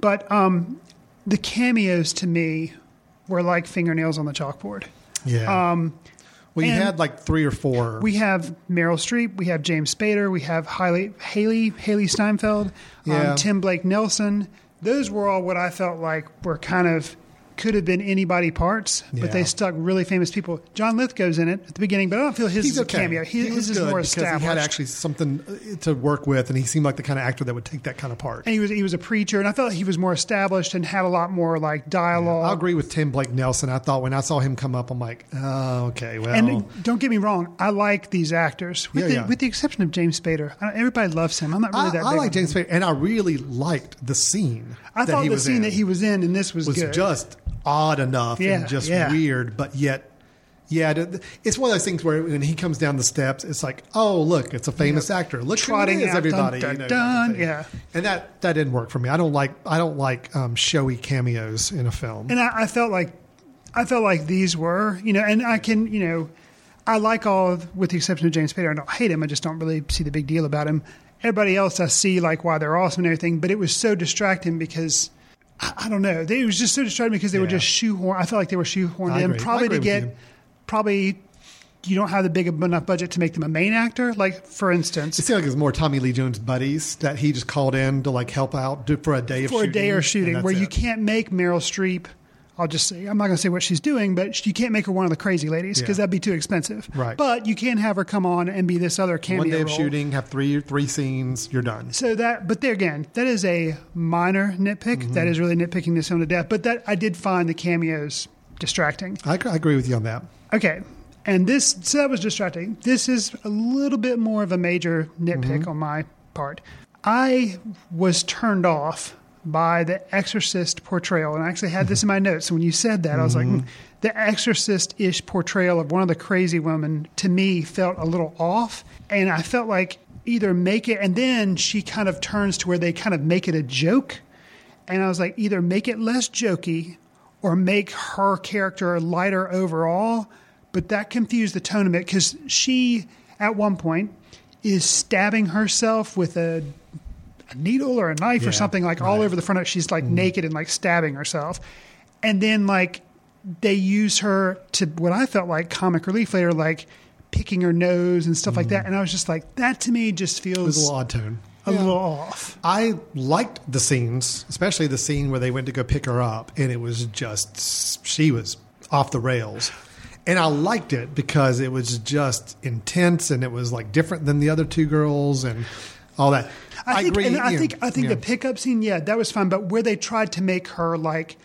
But um, the cameos to me were like fingernails on the chalkboard. Yeah. Um, well, you had like three or four. we have Meryl Streep, we have James Spader, we have Hailee Hailee, Hailee Steinfeld, Yeah. um, Tim Blake Nelson. Those were all what I felt like were kind of could have been anybody parts, but they stuck really famous people. John Lithgow's in it at the beginning, but I don't feel his He's is a cameo. His, his is more established. he had actually something uh, to work with, and he seemed like the kind of actor that would take that kind of part. and he was he was a preacher, and I felt he was more established and had a lot more like dialogue. I agree with Tim Blake Nelson. I thought when I saw him come up, I'm like, oh, okay, well, And don't get me wrong, I like these actors, with, Yeah, the, yeah. with the exception of James Spader. I, everybody loves him. I'm not really I, that. I like James him. Spader, and I really liked the scene. I that thought he the was scene in that he was in, and this was, was just odd enough Yeah, and just yeah. weird, but yet. Yeah, it's one of those things where when he comes down the steps, it's like, oh, look, it's a famous actor. Look Trotting who it is, out, everybody. dun, you know, dun, type of dun, thing. yeah. and that that didn't work for me. I don't like I don't like um, showy cameos in a film. and I, I felt like I felt like these were, you know, and I can, you know, I like all, of, with the exception of James Spader. I don't hate him. I just don't really see the big deal about him. Everybody else, I see like why they're awesome and everything, but it was so distracting because. I I don't know. They, it was just so distracting because they were Yeah. just shoehorned. I felt like they were shoehorned I in, agree. Probably to get, you. probably you don't have the big enough budget to make them a main actor. Like for instance, It seemed like it was more Tommy Lee Jones buddies that he just called in to like help out for a day of for shooting, a day or shooting where you can't make Meryl Streep. I'll just say I'm not going to say what she's doing, but you can't make her one of the crazy ladies because Yeah. that'd be too expensive. Right. But you can have her come on and be this other cameo one day of role. shooting, have three three scenes, you're done. So that, but there again, that is a minor nitpick. Mm-hmm. That is really nitpicking this film to death. But that I did find the cameos distracting. I, I agree with you on that. Okay. And this, so that was distracting. This is a little bit more of a major nitpick Mm-hmm. on my part. I was turned off by the Exorcist portrayal, and I actually had this in my notes. So when you said that, I was like, Mm-hmm. "Hmm." the Exorcist ish portrayal of one of the crazy women to me felt a little off. And I felt like either make it, and then she kind of turns to where they kind of make it a joke. And I was like, either make it less jokey or make her character lighter overall. But that confused the tone of it because she, at one point, is stabbing herself with a, a needle or a knife Yeah, or something like all over the front of She's like mm. naked and like stabbing herself. And then, like, they use her to what I felt like comic relief later, like picking her nose and stuff like that. Mm. And I was just like, that to me just It was a feels little odd tone. a little off. I liked the scenes, especially the scene where they went to go pick her up, and it was just she was off the rails. And I liked it because it was just intense and it was like different than the other two girls and all that. I think, agree. and I think, I think yeah. the pickup scene, yeah, that was fun. But where they tried to make her like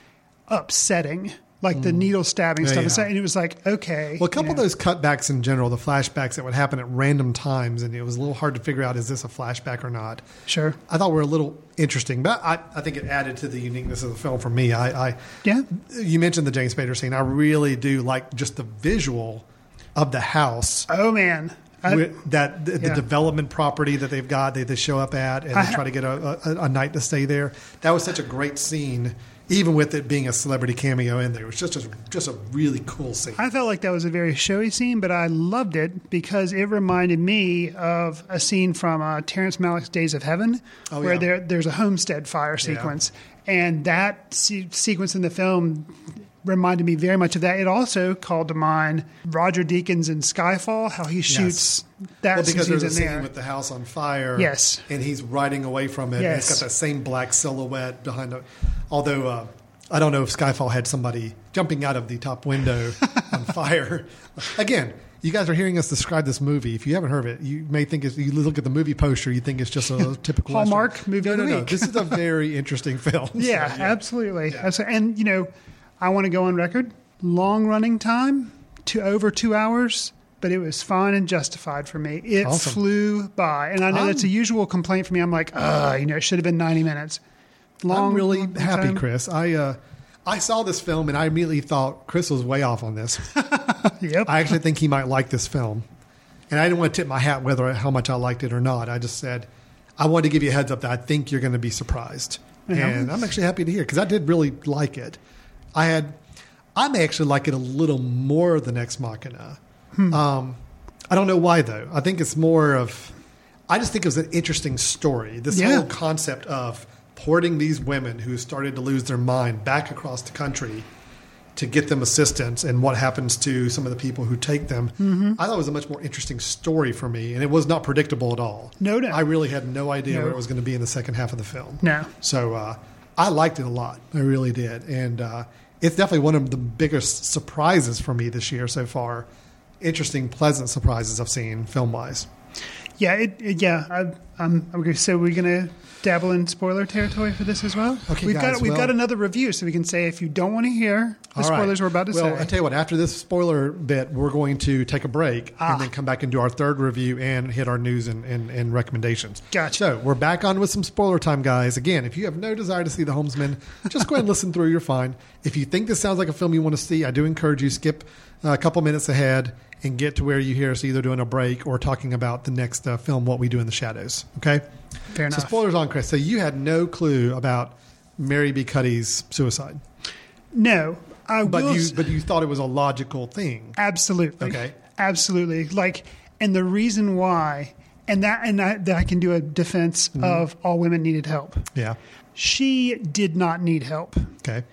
upsetting, like the needle stabbing Mm. Yeah, stuff, yeah. and it was like, okay, Well, a couple of those cutbacks in general, the flashbacks that would happen at random times, and it was a little hard to figure out is this a flashback or not. Sure. I thought were a little interesting, but I, I think it added to the uniqueness of the film for me. I, I Yeah. You mentioned the James Spader scene. I really do like just the visual of the house. Oh man, I, with that the, the development property that they've got, they, they show up at, and I they try to get a, a, a night to stay there. That was such a great scene, even with it being a celebrity cameo in there. It was just a, just a really cool scene. I felt like that was a very showy scene, but I loved it because it reminded me of a scene from uh, Terrence Malick's Days of Heaven, Oh, where yeah. there there's a homestead fire sequence, and that se- sequence in the film reminded me very much of that. It also called to mind Roger Deakins in Skyfall, how he shoots that well, because there's a in scene there. with the house on fire. Yes. and he's riding away from it. And Yes. it's got that same black silhouette behind it. Although uh, I don't know if Skyfall had somebody jumping out of the top window on fire. Again, you guys are hearing us describe this movie. If you haven't heard of it, you may think it's, you look at the movie poster, you think it's just a typical Hallmark Western. movie No, no, no. This is a very interesting film. Yeah, So, absolutely. Absolutely. And you know, I want to go on record. Long running time to over two hours, but it was fine and justified for me. It Awesome. flew by, and I know that's a I'm- usual complaint for me. I'm like, uh, you know, it should have been 90 minutes. long. I'm really long happy, time? Chris. I uh, I saw this film and I immediately thought Chris was way off on this. Yep. I actually think he might like this film, and I didn't want to tip my hat whether how much I liked it or not. I just said I wanted to give you a heads up that I think you're going to be surprised, Yeah. and I'm actually happy to hear because I did really like it. I had I may actually like it a little more than Ex Machina. Hmm. Um, I don't know why though. I think it's more of. I just think it was an interesting story. This Yeah. whole concept of porting these women who started to lose their mind back across the country to get them assistance and what happens to some of the people who take them. Mhm. I thought it was a much more interesting story for me, and it was not predictable at all. No doubt. I really had no idea No. where it was going to be in the second half of the film. No. So uh, I liked it a lot. I really did. And uh, it's definitely one of the biggest surprises for me this year so far. Interesting, pleasant surprises I've seen film wise. Yeah, it, it- yeah. I, I'm. Okay, so we're gonna dabble in spoiler territory for this as well. Okay, we've guys, got we've well- got another review, so we can say if you don't want to hear the All right. spoilers we're about to well, say. Well, I tell you what, after this spoiler bit, we're going to take a break Ah. and then come back and do our third review and hit our news and, and, and recommendations. Gotcha. So we're back on with some spoiler time, guys. Again, if you have no desire to see The Homesman, just go ahead and listen through. You're fine. If you think this sounds like a film you want to see, I do encourage you skip a couple minutes ahead and get to where you hear us either doing a break or talking about the next uh, film, What We Do in the Shadows. Okay? Fair enough. So spoilers on Chris. So you had no clue about Mary Bee Cuddy's suicide. no, I But will you, but you thought it was a logical thing. Absolutely. Okay. Absolutely. Like, and the reason why, and that, and I, that I can do a defense Mm-hmm. of all women needed help. Yeah. She did not need help. Okay.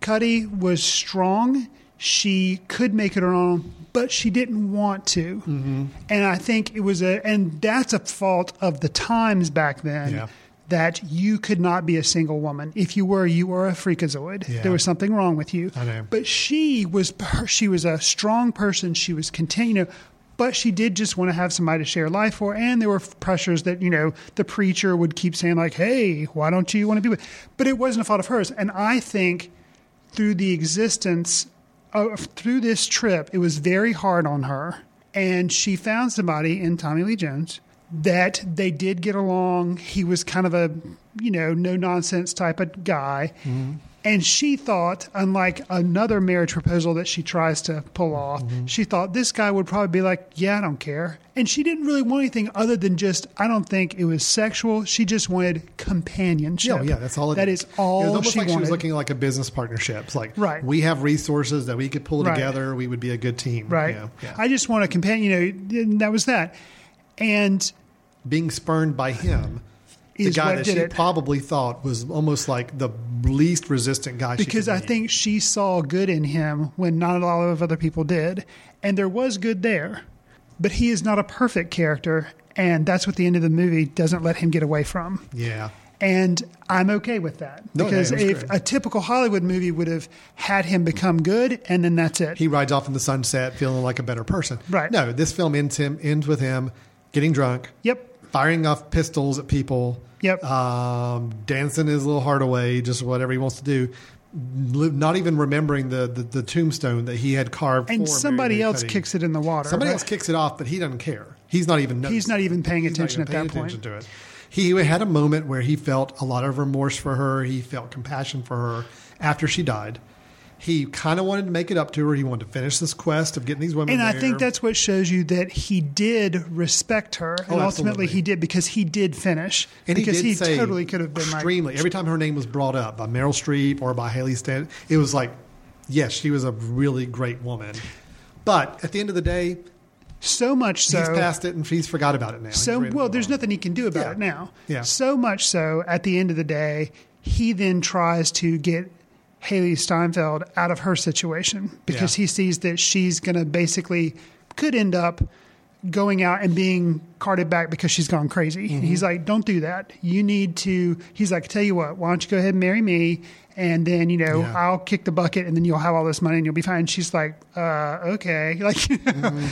Cuddy was strong. She could make it her own, but she didn't want to. Mm-hmm. And I think it was a, and that's a fault of the times back then. Yeah. That you could not be a single woman. If you were, you were a freakazoid. Yeah. There was something wrong with you. I know. But she was she was a strong person. She was continuing, but she did just want to have somebody to share life for. And there were pressures that you know the preacher would keep saying like, "Hey, why don't you want to be with?" But it wasn't a fault of hers. And I think through the existence of through this trip, it was very hard on her. And she found somebody in Tommy Lee Jones that they did get along. He was kind of a, you know, no nonsense type of guy. Mm-hmm. And she thought, unlike another marriage proposal that she tries to pull off, mm-hmm. she thought this guy would probably be like, Yeah, I don't care. And she didn't really want anything other than just, I don't think it was sexual. She just wanted companionship. Yeah, yeah, that's all. It That is all It was almost she like she was looking like a business partnership. It's like, Right. we have resources that we could pull Right. together. We would be a good team. Right. Yeah, yeah. I just want a companion. You know, and that was that. And Being spurned by him, the guy that she it. probably thought was almost like the least resistant guy. she because I meet. think she saw good in him when not a lot of other people did, and there was good there. But he is not a perfect character, and that's what the end of the movie doesn't let him get away from. Yeah. And I'm okay with that No, because yeah, if great. a typical Hollywood movie would have had him become good, and then that's it. He rides off in the sunset feeling like a better person. Right. No, this film ends him ends with him getting drunk. Yep. Firing off pistols at people. Yep. Um, dancing his little heart away, just whatever he wants to do. Not even remembering the, the, the tombstone that he had carved. and somebody Mary else Cuddy. kicks it in the water. Somebody right? else kicks it off, but he doesn't care. He's not even. He's not even paying attention even at paying that point. attention to it. He had a moment where he felt a lot of remorse for her. He felt compassion for her after she died. He kind of wanted to make it up to her. He wanted to finish this quest of getting these women. And I think that's what shows you that he did respect her, oh, and Oh, ultimately he did because he did finish. And because he, say totally could have been like, extremely. every time her name was brought up by Meryl Streep or by Hailee Stan, it was like, yes, she was a really great woman. But at the end of the day, so much so. he's passed it and he's forgot about it now. So well, there's nothing he can do about Yeah. it now. Yeah. So much so, at the end of the day, he then tries to get Hailee Steinfeld out of her situation because Yeah. he sees that she's going to basically could end up going out and being carted back because she's gone crazy. Mm-hmm. He's like, "Don't do that. You need to." He's like, "Tell you what, why don't you go ahead and marry me?" And then you know Yeah. I'll kick the bucket, and then you'll have all this money, and you'll be fine. she's like, uh, "Okay," like, Mm-hmm.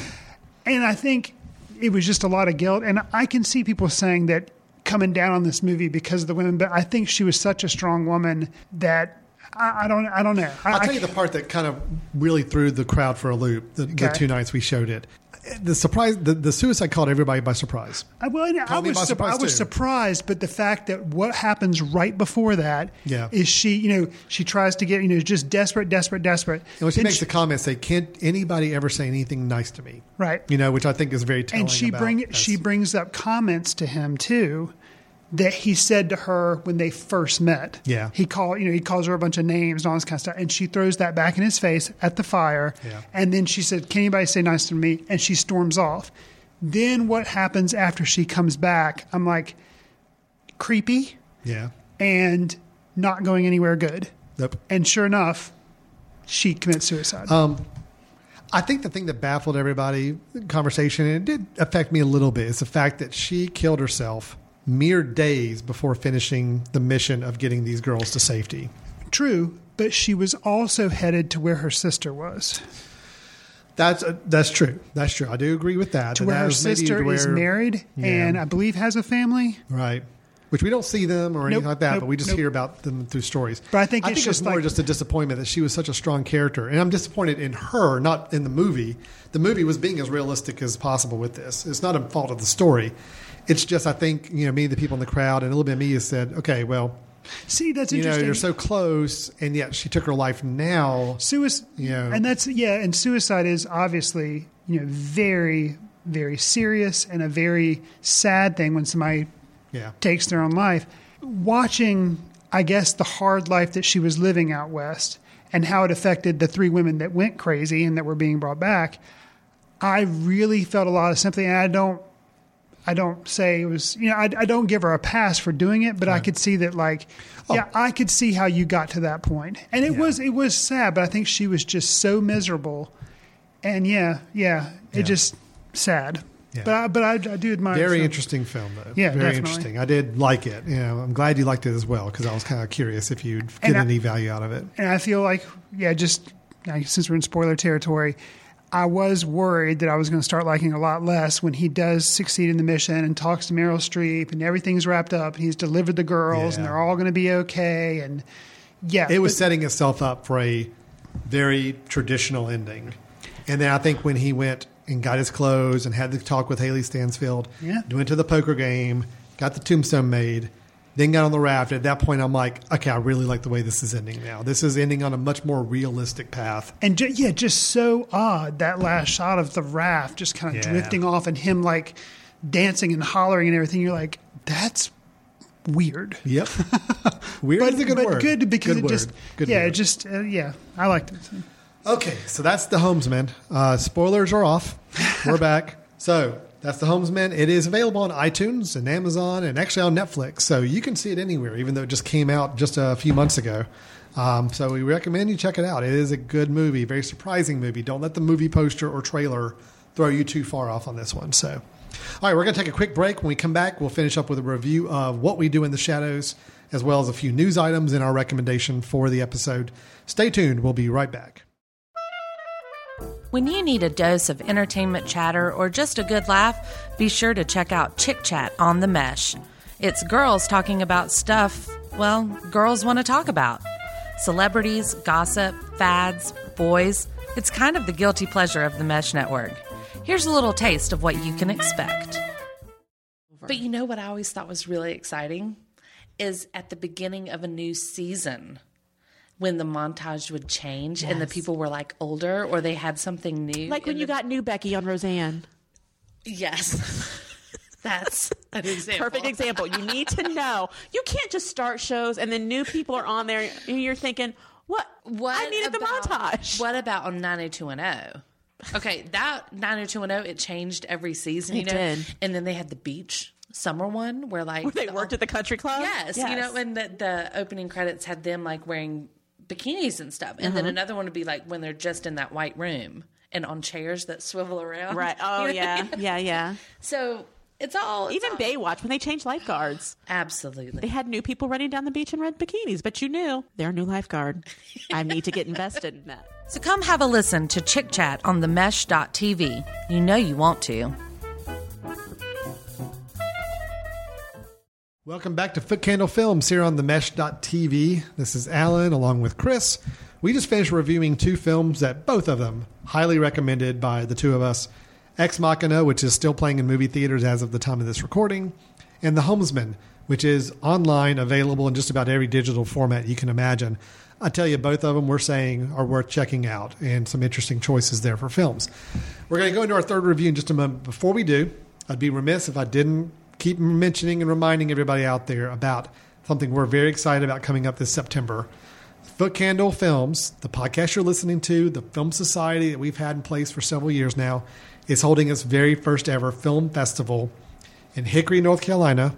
and I think it was just a lot of guilt. And I can see people saying that coming down on this movie because of the women, but I think she was such a strong woman that I, I don't, I don't know. I, I'll tell you the part that kind of really threw the crowd for a loop the, the two nights we showed it. the surprise, the, the suicide caught everybody by surprise. Uh, I, well, I, was surprise, I was surprised, but the fact that what happens right before that is Yeah. she, you know, she tries to get, you know, just desperate, desperate, desperate. And when she Then makes the comment, say, "Can't anybody ever say anything nice to me?" Right. You know, which I think is very telling. and she bring she brings up comments to him too that he said to her when they first met. Yeah. He called you know, he calls her a bunch of names and all this kind of stuff. And she throws that back in his face at the fire. Yeah. And then she said, Can anybody say nice to me? And she storms off. Then what happens after she comes back? I'm like, creepy Yeah. and not going anywhere good. Yep. And sure enough, she commits suicide. Um, I think the thing that baffled everybody, conversation, and it did affect me a little bit, is the fact that she killed herself mere days before finishing the mission of getting these girls to safety. True, but she was also headed to where her sister was. That's uh, that's true. That's true. I do agree with that. to And where her sister to is married Yeah. and I believe has a family. right? Which we don't see them or anything Nope, like that, nope, but we just nope. hear about them through stories. But I think I it's think it's just more like- just a disappointment that she was such a strong character, and I'm disappointed in her, not in the movie. The movie was being as realistic as possible with this. It's not a fault of the story. It's just I think you know me, the people in the crowd, and a little bit of me has said, okay, well, See, that's you know, interesting. you're so close, and yet she took her life now. Suicide, Yeah. and that's yeah, and suicide is obviously you know very very serious and a very sad thing when somebody Yeah, takes their own life. Watching, I guess, the hard life that she was living out west and how it affected the three women that went crazy and that were being brought back, I really felt a lot of sympathy. And I don't, I don't say it was, you know, I, I don't give her a pass for doing it, but I could see that, like, oh. yeah, I could see how you got to that point, and it Oh. Yeah. was it was sad, but I think she was just so miserable, and yeah, yeah, it Yeah. just sad. Yeah. But I, but I, I do admire. very interesting film though. Yeah, very definitely. interesting. I did like it. You know, I'm glad you liked it as well because I was kind of curious if you'd get And I- any value out of it. and I feel like, yeah, just like, since we're in spoiler territory, I was worried that I was going to start liking a lot less when he does succeed in the mission and talks to Meryl Streep and everything's wrapped up and he's delivered the girls and they're all going to be okay. And yeah, It was but- setting itself up for a very traditional ending. And then I think when he went and got his clothes and had the talk with Hailee Stansfield, Yeah. went to the poker game, got the tombstone made, then got on the raft. At that point, I'm like, okay, I really like the way this is ending now. This is ending on a much more realistic path. and ju- yeah, just so odd that last shot of the raft just kind of Yeah. drifting off and him like dancing and hollering and everything. You're like, that's weird. Yep. Weird But, is a good but word. good because Good it word. just Good yeah, word. it just uh, yeah, I liked it. Okay, so that's the Homesman. Uh, spoilers are off. We're back. So that's the Homesman. It is available on iTunes and Amazon and actually on Netflix. So you can see it anywhere, even though it just came out just a few months ago. Um, so we recommend you check it out. It is a good movie, very surprising movie. Don't let the movie poster or trailer throw you too far off on this one. So, all right, we're going to take a quick break. When we come back, we'll finish up with a review of what we do in the shadows, as well as a few news items and our recommendation for the episode. Stay tuned. We'll be right back. When you need a dose of entertainment chatter or just a good laugh, be sure to check out Chick Chat on the Mesh. It's girls talking about stuff, well, girls want to talk about. Celebrities, gossip, fads, boys. It's kind of the guilty pleasure of the Mesh Network. Here's a little taste of what you can expect. But you know what I always thought was really exciting? Is at the beginning of a new season when the montage would change and the people were like older or they had something new. Like when you the- got new Becky on Roseanne. Yes. That's an example. Perfect example. You need to know. You can't just start shows and then new people are on there and you're thinking, what? What I needed the montage. What about on 90210? Okay, that 90210 it changed every season, you know. did. And then they had the beach summer one where like Where they worked at the country club? Yes, you know, when the, the opening credits had them like wearing bikinis and stuff, and then Uh-huh. another one would be like when they're just in that white room and on chairs that swivel around. Right. Oh, yeah. Yeah, yeah. So it's all it's Even all- Baywatch, when they changed lifeguards, absolutely. they had new people running down the beach in red bikinis, but you knew they're a new lifeguard. I need to get invested in that. So come have a listen to Chick Chat on the mesh.tv. You know you want to. Welcome back to Footcandle Films here on the Mesh.tv. This is Alan along with Chris. We just finished reviewing two films that both of them highly recommended by the two of us. Ex Machina, which is still playing in movie theaters as of the time of this recording, and The Homesman, which is online, available in just about every digital format you can imagine. I tell you, both of them we're saying are worth checking out, and some interesting choices there for films. We're going to go into our third review in just a moment. Before we do, I'd be remiss if I didn't keep mentioning and reminding everybody out there about something we're very excited about coming up this September. Footcandle Films, the podcast you're listening to, the film society that we've had in place for several years now, is holding its very first ever film festival in Hickory, North Carolina,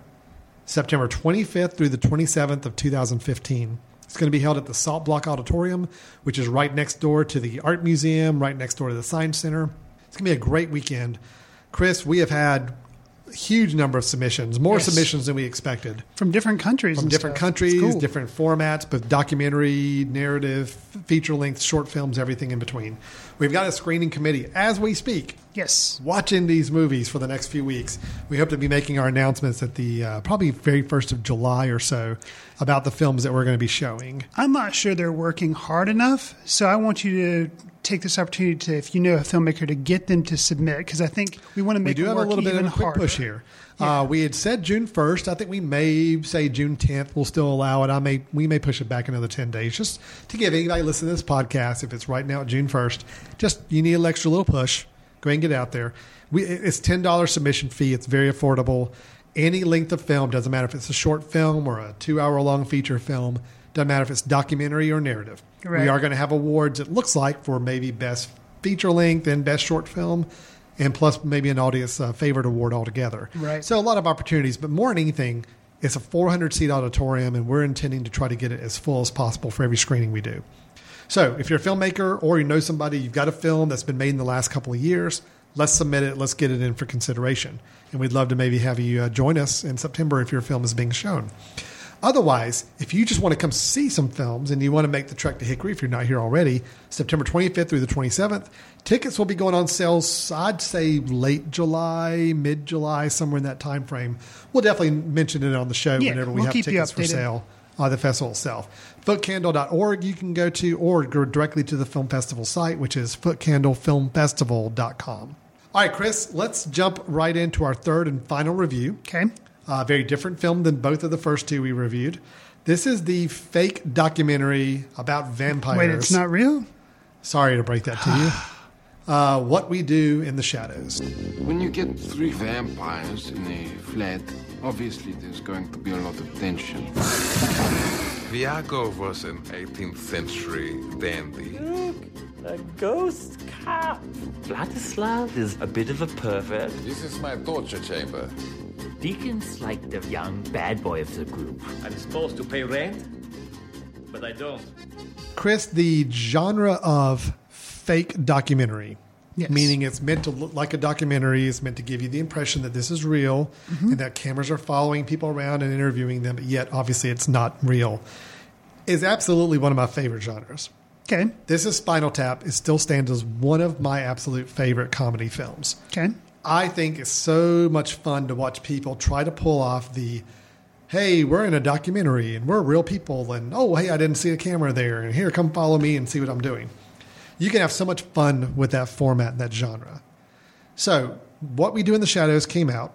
September 25th through the 27th of 2015. It's going to be held at the Salt Block Auditorium, which is right next door to the Art Museum, right next door to the Science Center. It's going to be a great weekend. Chris, we have had huge number of submissions, more Yes. submissions than we expected from different countries. from different stuff. countries, cool. different formats, both documentary, narrative, feature length, short films, everything in between. We've got a screening committee as we speak. Yes. Watching these movies for the next few weeks. We hope to be making our announcements at the uh, probably very first of July or so about the films that we're going to be showing. I'm not sure they're working hard enough, so I want you to take this opportunity to, if you know a filmmaker, to get them to submit because I think we want to make We do have a little bit of a quick push here. Uh, we had said June first. I think we may say June tenth. We'll still allow it. I may we may push it back another ten days just to give anybody listening to this podcast. If it's right now June first, just you need an extra little push. Go ahead and get out there. We, it's ten dollars submission fee. It's very affordable. Any length of film doesn't matter if it's a short film or a two hour long feature film. Doesn't matter if it's documentary or narrative. Right. We are going to have awards. It looks like for maybe best feature length and best short film, and plus maybe an audience uh, favorite award altogether. Right. So a lot of opportunities, but more than anything, it's a 400 seat auditorium, and we're intending to try to get it as full as possible for every screening we do. So if you're a filmmaker or you know somebody, you've got a film that's been made in the last couple of years, let's submit it. Let's get it in for consideration, and we'd love to maybe have you uh, join us in September if your film is being shown. Otherwise, if you just want to come see some films and you want to make the trek to Hickory, if you're not here already, September 25th through the 27th, tickets will be going on sale. I'd say late July, mid July, somewhere in that time frame. We'll definitely mention it on the show Yeah, whenever we we'll have tickets for sale. Uh, the festival itself. Footcandle.org you can go to, or go directly to the film festival site, which is footcandlefilmfestival.com. All right, Chris, let's jump right into our third and final review. Okay. Uh, very different film than both of the first two we reviewed. This is the fake documentary about vampires. Wait, it's not real? Sorry to break that to you. Uh, what we do in the shadows. When you get three vampires in a flat, obviously there's going to be a lot of tension. Viago was an 18th century dandy. Look, A ghost cop. Vladislav is a bit of a pervert. This is my torture chamber. Deacon's like the young bad boy of the group. I'm supposed to pay rent, but I don't. Chris, the genre of fake documentary, Yes. meaning it's meant to look like a documentary, it's meant to give you the impression that this is real Mhm. and that cameras are following people around and interviewing them, but yet obviously it's not real, is absolutely one of my favorite genres. Okay. This is Spinal Tap. It still stands as one of my absolute favorite comedy films. Okay. I think it's so much fun to watch people try to pull off the, hey, we're in a documentary and we're real people, and oh, hey, I didn't see a camera there, and here, come follow me and see what I'm doing. You can have so much fun with that format and that genre. So, what we do in the shadows came out.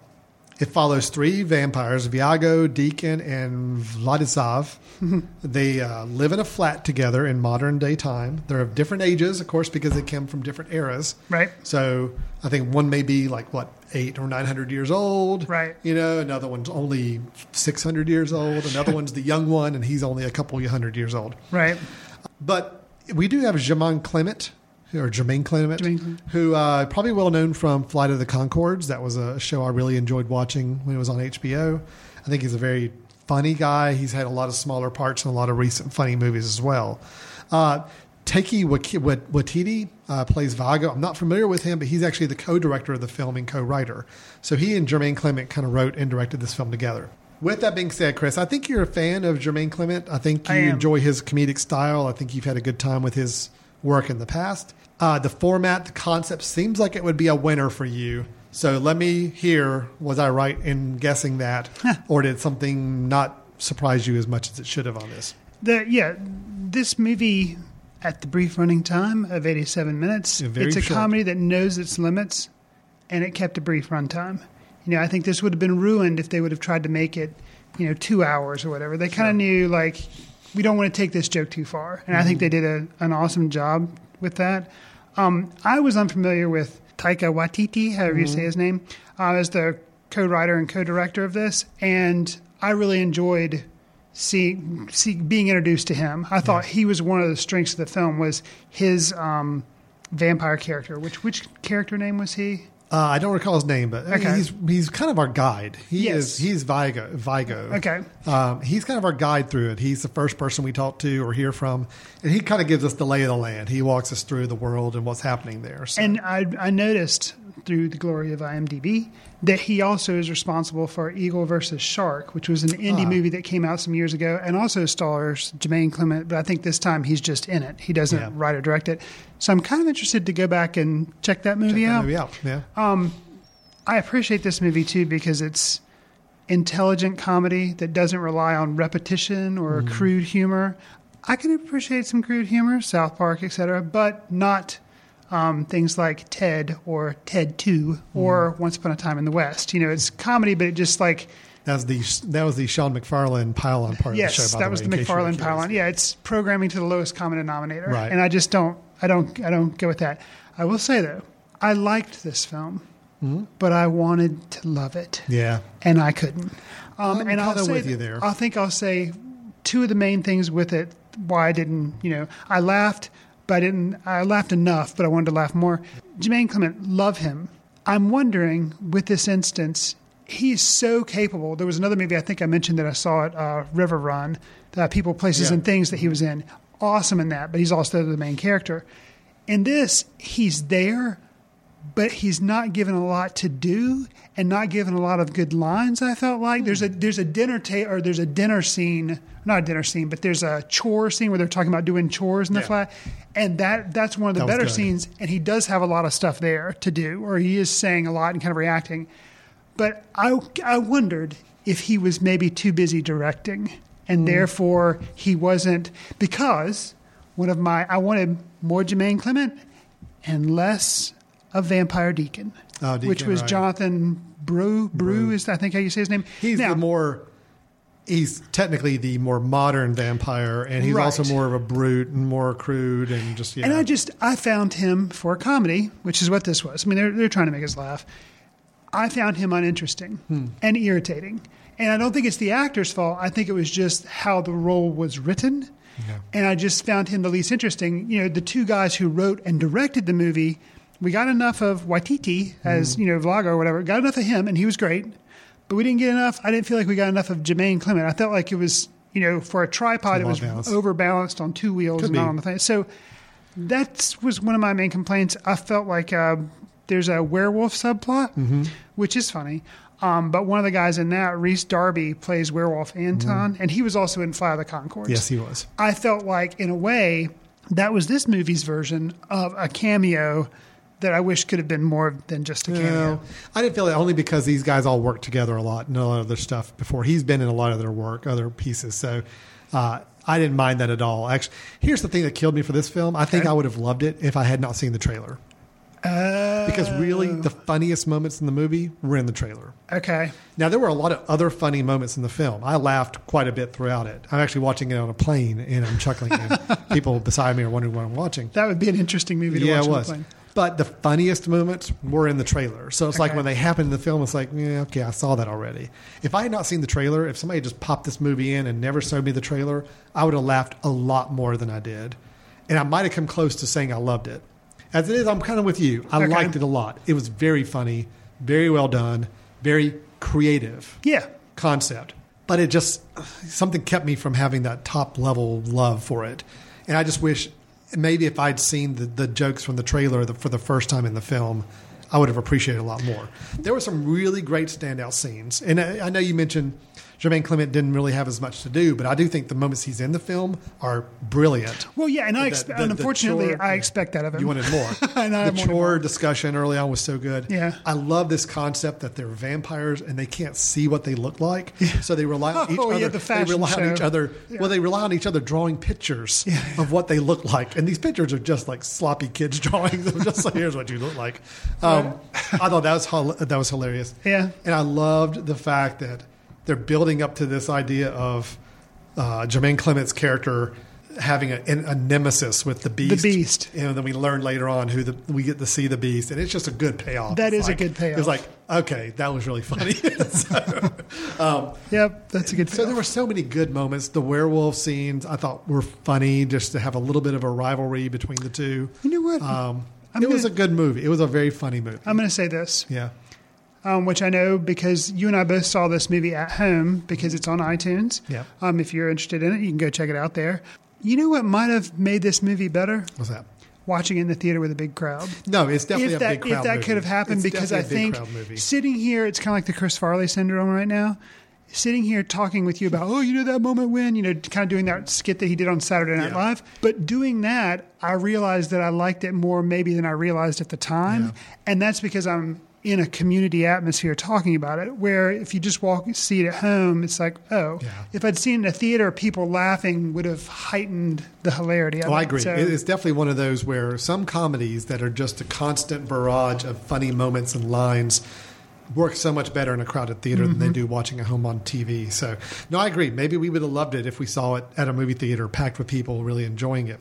It follows three vampires, Viago, Deacon, and Vladislav. they uh, live in a flat together in modern day time. They're of different ages, of course, because they come from different eras. Right. So I think one may be like what eight or nine hundred years old. Right. You know, another one's only six hundred years old. Another one's the young one, and he's only a couple hundred years old. Right. But we do have Jermaine Clement, or Jermaine Clement, Jermaine who uh, probably well known from Flight of the Conchords. That was a show I really enjoyed watching when it was on HBO. I think he's a very funny guy. He's had a lot of smaller parts in a lot of recent funny movies as well. Uh, Taika Waititi uh, plays Viago. I'm not familiar with him, but he's actually the co-director of the film and co-writer. So he and Jermaine Clement kind of wrote and directed this film together. With that being said, Chris, I think you're a fan of Jermaine Clement. I think you I enjoy his comedic style. I think you've had a good time with his work in the past. Uh, the format, the concept seems like it would be a winner for you. So let me hear was I right in guessing that, or did something not surprise you as much as it should have on this? The yeah, this movie at the brief running time of 87 minutes, Yeah, it's a short. comedy that knows its limits and it kept a brief runtime. You know, I think this would have been ruined if they would have tried to make it, you know, two hours or whatever. They kind of knew like we don't want to take this joke too far, and I think they did a, an awesome job with that. Um, I was unfamiliar with Taika Waititi, however you Mhm. say his name, uh, as the co-writer and co-director of this, and I really enjoyed seeing see, being introduced to him. I thought he was one of the strengths of the film was his um, vampire character. Which which character name was he? Uh, I don't recall his name, but Okay. he's he's kind of our guide. He Yes. is he's Vigo. Vigo. Okay. Um, he's kind of our guide through it. He's the first person we talk to or hear from, and he kind of gives us the lay of the land. He walks us through the world and what's happening there. So, And I, I noticed through the glory of IMDb that he also is responsible for Eagle versus Shark, which was an indie Ah. movie that came out some years ago, and also stars Jermaine Clement. But I think this time he's just in it; he doesn't Yeah. write or direct it. So I'm kind of interested to go back and check that movie check that out. movie out. Yeah. Um, I appreciate this movie too because it's intelligent comedy that doesn't rely on repetition or Mhm. crude humor. I can appreciate some crude humor, South Park, etc., but not um, things like Ted or Ted Two or Once Upon a Time in the West. You know, it's comedy, but it just like that was the that was the Sean MacFarlane pylon part yes, of the show. By that the was way, the in case you MacFarlane pylon. Yeah, it's programming to the lowest common denominator, Right. and I just don't, I don't, I don't go with that. I will say though, I liked this film, Mhm. but I wanted to love it, Yeah. and I couldn't. Um, I'm and I'll say with you there. I think I'll say two of the main things with it why I didn't. You know, I laughed, but I didn't. I laughed enough, but I wanted to laugh more. Jermaine Clement, love him. I'm wondering with this instance, he's so capable. There was another movie I think I mentioned that I saw at uh, RiverRun, uh, People, Places, Yeah. and Things that he was in. Awesome in that, but he's also the main character. In this, he's there, but he's not given a lot to do and not given a lot of good lines. I felt like there's a there's a dinner ta- or there's a dinner scene, not a dinner scene, but there's a chore scene where they're talking about doing chores in the Yeah. flat, and that that's one of the That better scenes. And he does have a lot of stuff there to do, or he is saying a lot and kind of reacting. But I I wondered if he was maybe too busy directing, and Hmm. therefore he wasn't because one of my I wanted more Jermaine Clement and less of Vampire Deacon, Oh, Deacon, which was right. Jonathan Brugh. Brugh is I think how you say his name. He's Now- the more. He's technically the more modern vampire, and he's Right. also more of a brute and more crude and just yeah. And I just I found him for a comedy, which is what this was. I mean, they're they're trying to make us laugh. I found him uninteresting Hmm. and irritating, and I don't think it's the actor's fault. I think it was just how the role was written, and I just found him the least interesting. You know, the two guys who wrote and directed the movie, we got enough of Waititi as Hmm. you know Vlago or whatever. Got enough of him, and he was great. But we didn't get enough. I didn't feel like we got enough of Jermaine Clement. I felt like it was, you know, for a tripod, it was well-balanced. overbalanced on two wheels, Could and not on the thing. So that was one of my main complaints. I felt like uh, there's a werewolf subplot, Mhm. which is funny. Um, but one of the guys in that, Rhys Darby, plays werewolf Anton, and he was also in Fly of the Conchords. Mm-hmm. Yes, he was. I felt like, in a way, that was this movie's version of a cameo that I wish could have been more than just a cameo. No, I didn't feel it only because these guys all work together a lot and a lot of their stuff before. He's been in a lot of their work, other pieces. So uh, I didn't mind that at all. Actually, here's the thing that killed me for this film. I think Okay. I would have loved it if I had not seen the trailer. Uh, Because really, the funniest moments in the movie were in the trailer. okay. Now, there were a lot of other funny moments in the film. I laughed quite a bit throughout it. I'm actually watching it on a plane and I'm chuckling. and people beside me are wondering what I'm watching. That would be an interesting movie to yeah, watch it was. But the funniest moments were in the trailer. So it's like when they happen in the film, it's like, yeah, okay, I saw that already. If I had not seen the trailer, if somebody just popped this movie in and never showed me the trailer, I would have laughed a lot more than I did. And I might have come close to saying I loved it. As it is, I'm kind of with you. I Okay. liked it a lot. It was very funny, very well done, very creative Yeah. concept. But it just, something kept me from having that top level love for it. And I just wish maybe if I'd seen the, the jokes from the trailer the, for the first time in the film, I would have appreciated a lot more. There were some really great standout scenes. And I, I know you mentioned Jermaine Clement didn't really have as much to do, but I do think the moments he's in the film are brilliant. Well, yeah, and I The- expe- the- and unfortunately, chore- I expect that of him. You wanted more. and I the chore discussion early on was so good. Yeah. I love this concept that they're vampires and they can't see what they look like, so they rely on each Oh, other. yeah, the they rely on show. each other. Well, they rely on each other drawing pictures of what they look like, and these pictures are just like sloppy kids drawings. of just like here's what you look like. Um, I thought that was that was hilarious. Yeah. and I loved the fact that they're building up to this idea of uh, Jermaine Clement's character having a, a nemesis with the beast. The Beast. and then we learn later on who the, we get to see the beast, and it's just a good payoff. That It's is a good payoff. It's like okay, that was really funny. so, um, Yep, that's a good. so there were so many good moments. The werewolf scenes I thought were funny, just to have a little bit of a rivalry between the two. You know what? Um, it was a good movie. It was a very funny movie. I'm going to say this. Yeah. Um, which I know because you and I both saw this movie at home because it's on iTunes. Yeah. Um, if you're interested in it, you can go check it out there. You know what might have made this movie better? What's that? Watching it in the theater with a big crowd. No, it's definitely if a that, big crowd If that movie. could have happened, It's because I a think sitting here, it's kind of like the Chris Farley syndrome right now. Sitting here talking with you about, oh, you know that moment when, you know, kind of doing that skit that he did on Saturday Night Yeah. Live. But doing that, I realized that I liked it more maybe than I realized at the time. And that's because I'm in a community atmosphere talking about it, where if you just walk see it at home, it's like, oh, yeah. if I'd seen it in a theater, people laughing would have heightened the hilarity of Oh, it. I agree. So- It's definitely one of those where some comedies that are just a constant barrage of funny moments and lines work so much better in a crowded theater than they Mhm. do watching at home on TV. So, no, I agree. Maybe we would have loved it if we saw it at a movie theater packed with people really enjoying it.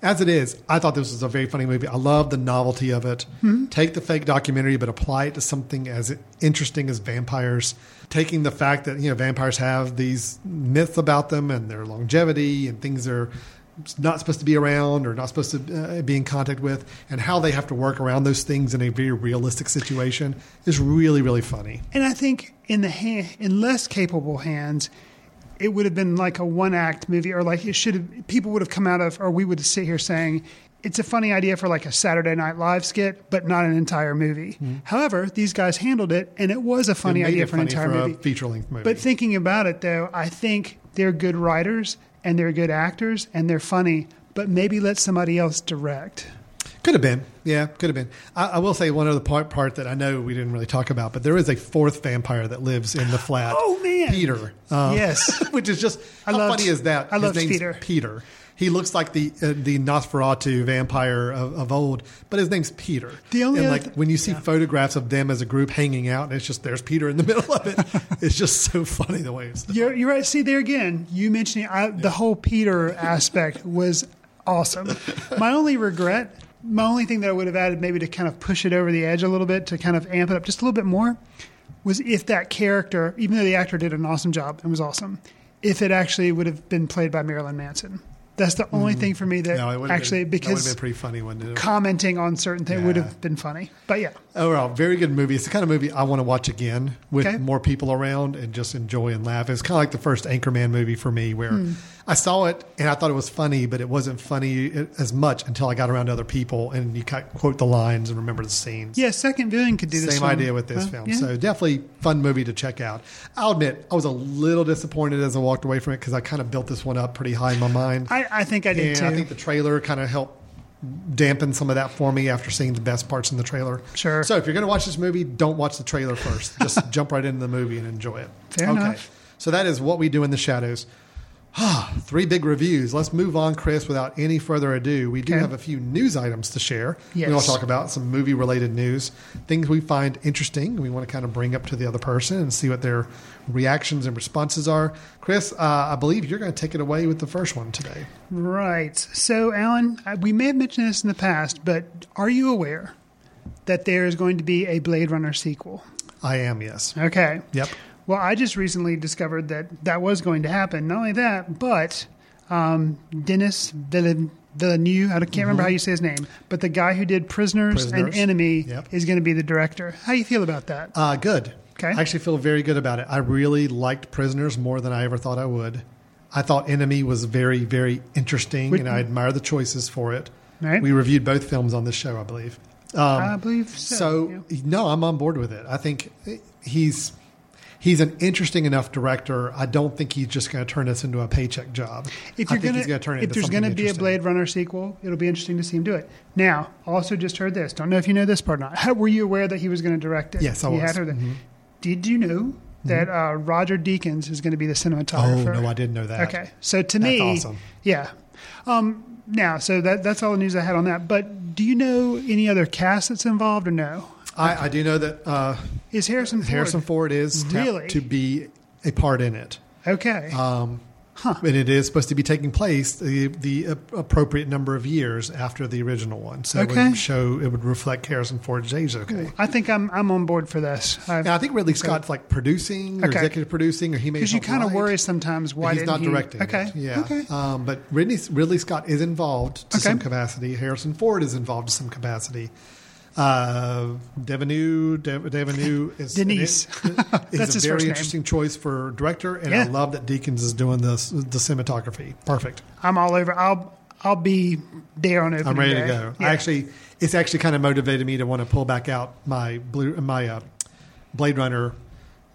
As it is, I thought this was a very funny movie. I love the novelty of it. Mhm. Take the fake documentary, but apply it to something as interesting as vampires. Taking the fact that you know vampires have these myths about them and their longevity and things they're not supposed to be around or not supposed to uh, be in contact with, and how they have to work around those things in a very realistic situation is really really funny. And I think in the hand, in less capable hands, it would have been like a one act movie, or like it should have. People would have come out of, or we would sit here saying. It's a funny idea for like a Saturday Night Live skit, but not an entire movie. However, these guys handled it, and it was a funny Mm-hmm. Idea for an entire for movie. feature-length movie. But thinking about it, though, I think they're good writers and they're good actors and they're funny. But maybe let somebody else direct. Could have been, yeah, could have been. I, I will say one other part part that I know we didn't really talk about, but there is a fourth vampire that lives in the flat. Oh man, Peter. Um, Yes. which is just I how loved- funny is that? I name's Peter. Peter. He looks like the uh, the Nosferatu vampire of, of old, but his name's Peter. The only and like th- when you see photographs of them as a group hanging out, and it's just there's Peter in the middle of it. it's just so funny the way it's done. You're, you're right. See there again. You mentioning I, the whole Peter aspect was awesome. My only regret, my only thing that I would have added, maybe to kind of push it over the edge a little bit, to kind of amp it up just a little bit more, was if that character, even though the actor did an awesome job and was awesome, if it actually would have been played by Marilyn Manson. That's the only mm. thing for me that. No, it would have actually been, that because been pretty funny, wouldn't commenting on certain things would have been funny. But yeah, Overall, very good movie. It's the kind of movie I want to watch again with Okay. more people around and just enjoy and laugh. It's kind of like the first Anchorman movie for me, where Hmm. I saw it and I thought it was funny, but it wasn't funny as much until I got around other people and you quote the lines and remember the scenes. yeah. Second viewing could do the Same idea with this film. Yeah. So definitely fun movie to check out. I'll admit I was a little disappointed as I walked away from it because I kind of built this one up pretty high in my mind. I, I think I did and too. I think the trailer kind of helped dampen some of that for me after seeing the best parts in the trailer. Sure. So if you're going to watch this movie, don't watch the trailer first. Just jump right into the movie and enjoy it. Fair okay. enough. So that is what we do in the shadows. Three big reviews. Let's move on, Chris, without any further ado. We do Okay. have a few news items to share. Yes. We want to talk about some movie related news, things we find interesting. We want to kind of bring up to the other person and see what their reactions and responses are. Chris, uh, I believe you're going to take it away with the first one today. Right. So, Alan, we may have mentioned this in the past, but are you aware that there is going to be a Blade Runner sequel? I am, yes. Okay. Yep. Well, I just recently discovered that that was going to happen. Not only that, but um, Dennis Villeneuve, Villeneuve, I can't remember Mhm. how you say his name, but the guy who did Prisoners, and Enemy Yep. is going to be the director. How do you feel about that? Uh, good. Okay. I actually feel very good about it. I really liked Prisoners more than I ever thought I would. I thought Enemy was very, very interesting, Which- and I admire the choices for it. Right. We reviewed both films on this show, I believe. Um, I believe so. so no, I'm on board with it. I think he's he's an interesting enough director. I don't think he's just going to turn this into a paycheck job. If you're going to turn it if there's going to be a. Blade Runner sequel, it'll be interesting to see him do it. Now, also just heard this. Don't know if you know this part or not. How, were you aware that he was going to direct it? Yes, I He was. had heard that. Mhm. Did you know that uh, Roger Deakins is going to be the cinematographer? Oh no, I didn't know that. Okay, so to That's me, awesome. yeah. Um, now, so that that's all the news I had on that. But do you know any other cast that's involved or no? I, I do know that uh, Is Harrison Ford? Harrison Ford is tapped Really? to be a part in it. Okay. Um, And it is supposed to be taking place the, the appropriate number of years after the original one. So it Okay. would show, it would reflect Harrison Ford's age. Okay. I think I'm I'm on board for this. Yeah, I think Ridley Scott's like producing or Okay. executive producing, or he may because you help kind of write, worry sometimes why he's didn't not he- directing. Okay. it. Yeah. Okay. Um, but Ridley, Ridley Scott is involved to Okay. some capacity. Harrison Ford is involved to some capacity. Uh, Devenu, Dev, Devenu is Denise. is That's a very interesting choice for director, and I love that Deakins is doing this the cinematography. Perfect. I'm all over. I'll I'll be there on opening I'm ready day. to go. Yeah. I actually, it's actually kind of motivated me to want to pull back out my blue, my uh, Blade Runner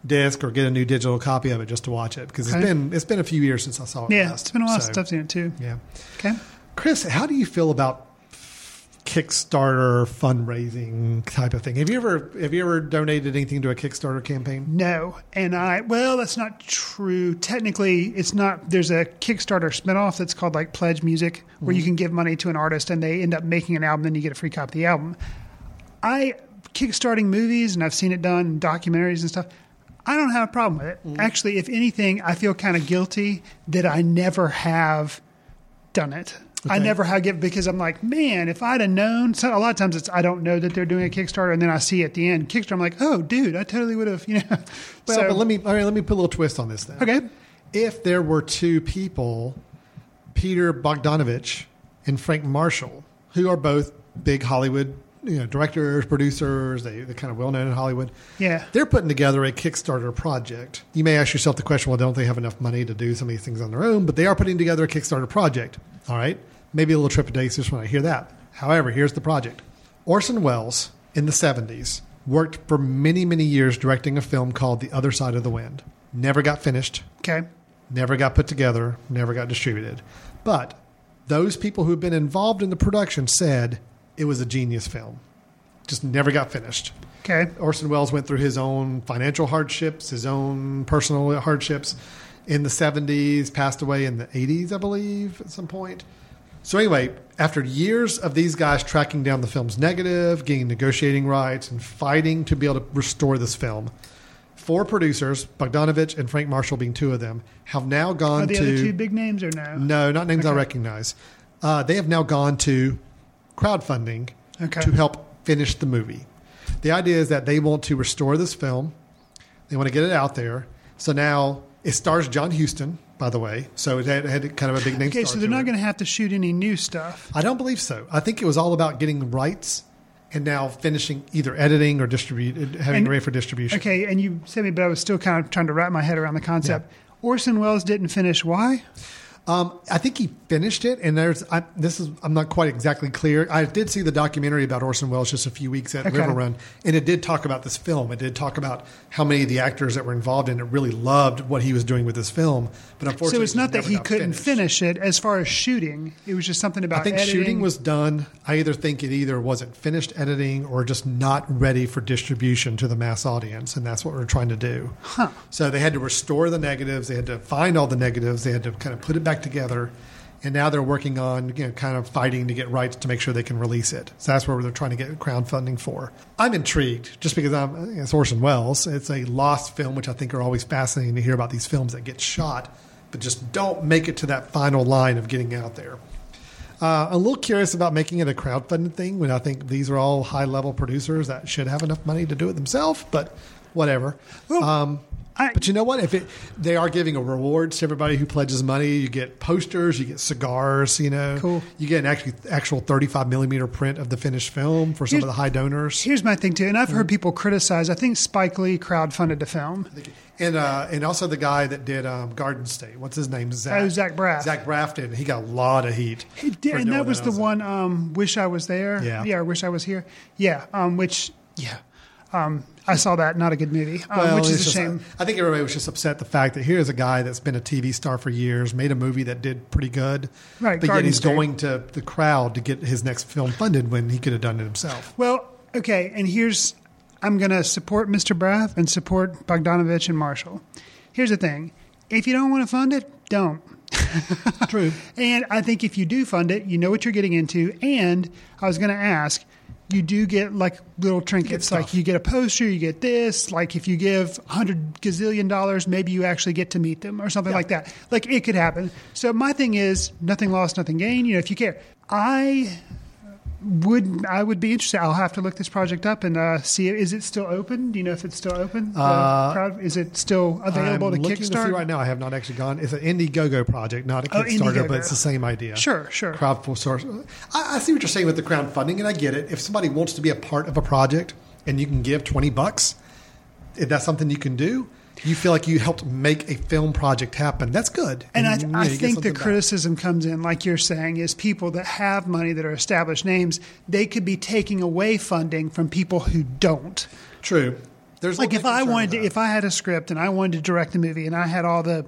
disc or get a new digital copy of it just to watch it because Okay. it's been it's been a few years since I saw it. yeah, last. it's been a while So, since I've seen it too. Yeah. Okay. Chris, how do you feel about Kickstarter fundraising type of thing? Have you ever have you ever donated anything to a Kickstarter campaign? No, and I well, that's not true. Technically, it's not. There's a Kickstarter spinoff that's called like Pledge Music, where you Mhm. can give money to an artist and they end up making an album, then you get a free copy of the album. I kickstarting movies, and I've seen it done in documentaries and stuff. I don't have a problem with it. Actually, if anything, I feel kind of guilty that I never have done it. I never have given because I'm like, man, if I'd have known. So a lot of times it's I don't know that they're doing a Kickstarter, and then I see at the end Kickstarter. I'm like, oh, dude, I totally would have. You know. Well, So- but let me all right, let me put a little twist on this then. Okay. If there were two people, Peter Bogdanovich and Frank Marshall, who are both big Hollywood you know, directors, producers, they, they're kind of well known in Hollywood. Yeah. They're putting together a Kickstarter project. You may ask yourself the question, well, don't they have enough money to do some of these things on their own? But they are putting together a Kickstarter project. All right. Maybe a little trepidatious when I hear that. However, here's the project Orson Welles in the 70s worked for many, many years directing a film called The Other Side of the Wind. Never got finished, Okay. never got put together, never got distributed. But those people who've been involved in the production said it was a genius film. Just never got finished. Okay. Orson Welles went through his own financial hardships, his own personal hardships in the 70s, passed away in the 80s, I believe, at some point. So, anyway, after years of these guys tracking down the film's negative, getting negotiating rights, and fighting to be able to restore this film, four producers, Bogdanovich and Frank Marshall being two of them, have now gone Are the to. other two big names or no? No, not names I recognize. Uh, they have now gone to crowdfunding Okay. to help finish the movie. The idea is that they want to restore this film. They want to get it out there. So now it stars John Huston, by the way. So it had, had kind of a big name. Okay, so they're not going to have to shoot any new stuff. I don't believe so. I think it was all about getting rights and now finishing either editing or distribute, having And- ready for distribution. Okay, and you said me, but I was still kind of trying to wrap my head around the concept. Orson Welles didn't finish. Why? Um, I think he finished it, and there's I, this is I'm not quite exactly clear. I did see the documentary about Orson Welles just a few weeks at Okay. RiverRun, and it did talk about this film. It did talk about how many of the actors that were involved in it really loved what he was doing with this film. But unfortunately, So it's not that he couldn't finished. finish it as far as shooting. It was just something about I think editing. shooting was done. I either think it either wasn't finished editing or just not ready for distribution to the mass audience, and that's what we're trying to do. Huh. So they had to restore the negatives. They had to find all the negatives. They had to kind of put it back together. And now they're working on, you know, kind of fighting to get rights to make sure they can release it. So that's where they're trying to get crowdfunding for. I'm intrigued just because I'm, it's Orson Welles. It's a lost film, which I think are always fascinating to hear about these films that get shot, but just don't make it to that final line of getting out there. Uh, a little curious about making it a crowdfunding thing when I think these are all high level producers that should have enough money to do it themselves, but whatever. um, but you know what? If it, they are giving a reward to everybody who pledges money, you get posters, you get cigars, you know, Cool. you get an actually actual 35 millimeter print of the finished film for some Here's- of the high donors. Here's my thing too, and I've Mm-hmm. heard people criticize. I think Spike Lee crowdfunded the film. And uh, and also the guy that did um, Garden State. What's his name? Zach. Oh, Zach Braff. Zach Braff did. He got a lot of heat. He did, and that was the one. Um, wish I was there. Yeah. yeah. Wish I was here. Yeah. Um, which yeah. Um, I saw that. Not a good movie, um, Well, which is a just- shame. I think everybody was just upset the fact that here's a guy that's been a TV star for years, made a movie that did pretty good, Right, But yet he's State. going to the crowd to get his next film funded when he could have done it himself. Well, okay, and here's I'm going to support Mr. Braff and support Bogdanovich and Marshall. Here's the thing: if you don't want to fund it, don't. True. And I think if you do fund it, you know what you're getting into. And I was going to ask, you do get like little trinkets, like you get a poster, you get this. Like if you give a hundred gazillion dollars, maybe you actually get to meet them or something like that. Like it could happen. So my thing is, nothing lost, nothing gained. You know, if you care, I would I would be interested. I'll have to look this project up and uh, see. Is it still open? Do you know if it's still open? Uh, crowd, is it still available I'm to looking Kickstart? To right now, I have not actually gone. It's an Indiegogo project, not a Oh, Kickstarter, Indiegogo. but it's the same idea. Sure, sure. Crowd source. I, I see what you're saying with the crowdfunding, and I get it. If somebody wants to be a part of a project and you can give twenty bucks, if that's something you can do, you feel like you helped make a film project happen. That's good. And I, you I think the back. criticism comes in, like you're saying, is people that have money that are established names, they could be taking away funding from people who don't. True. There's like if I wanted to, if I had a script and I wanted to direct a movie and I had all the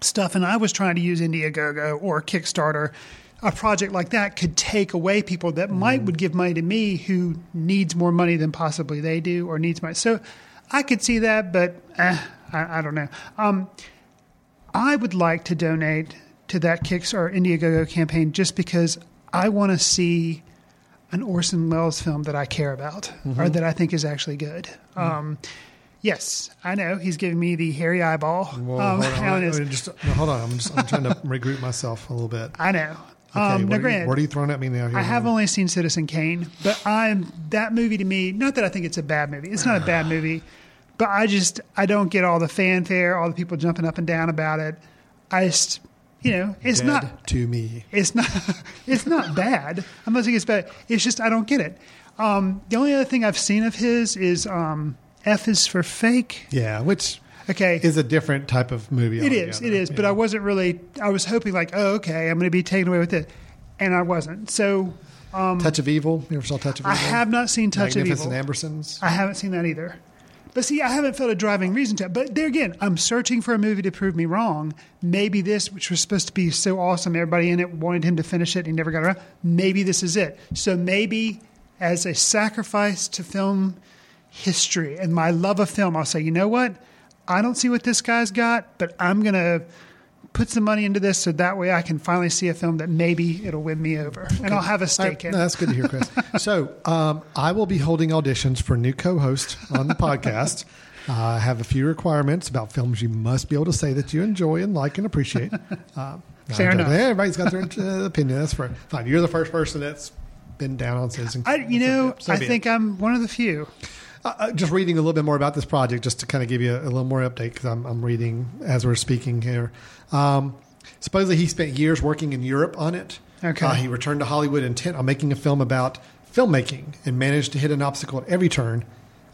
stuff and I was trying to use Indiegogo or Kickstarter, a project like that could take away people that Mm-hmm. might would give money to me who needs more money than possibly they do or needs money. So I could see that, but eh, I, I don't know. Um, I would like to donate to that Kicks Kickstarter Indiegogo campaign just because I want to see an Orson Welles film that I care about or Mhm. that I think is actually good. Mm. Um, yes, I know he's giving me the hairy eyeball. Whoa, um, hold, on. Just, no, hold on. I'm, just, I'm trying to regroup myself a little bit. I know. Okay, um, what, now, are you, what are you throwing at me now? Here, I have only seen Citizen Kane, but I'm that movie to me. Not that I think it's a bad movie. It's not a bad movie, but I just I don't get all the fanfare, all the people jumping up and down about it. I just you know it's Dead not to me. it's not it's not bad. I'm not saying it's bad. It's just I don't get it. Um, the only other thing I've seen of his is um, F is for fake. Yeah, which okay is a different type of movie. It is. It is. But I wasn't really. I was hoping like, oh, okay, I'm going to be taken away with it, and I wasn't. So um, Touch of Evil. You ever saw Touch of Evil? I have not seen Touch of Evil. Magnificent Ambersons. I haven't seen that either. But see, I haven't felt a driving reason to. But there again, I'm searching for a movie to prove me wrong. Maybe this, which was supposed to be so awesome, everybody in it wanted him to finish it, and he never got around. Maybe this is it. So maybe as a sacrifice to film history and my love of film, I'll say, you know what? I don't see what this guy's got, but I'm gonna put some money into this so that way I can finally see a film that maybe it'll win me over, and I'll have a stake I- in. no, that's good to hear, Chris. so um, I will be holding auditions for new co-host on the podcast. Uh, I have a few requirements about films you must be able to say that you enjoy and like and appreciate. Uh, Fair enough. Everybody's got their uh, opinion. That's fine. Fine. You're the first person that's been down on Citizen. I, you know, So I be it. think I'm one of the few. Uh, uh, just reading a little bit more about this project, just to kind of give you a, a little more update, because I'm, I'm reading as we're speaking here. Um, supposedly, he spent years working in Europe on it. Okay. Uh, he returned to Hollywood intent on making a film about filmmaking and managed to hit an obstacle at every turn.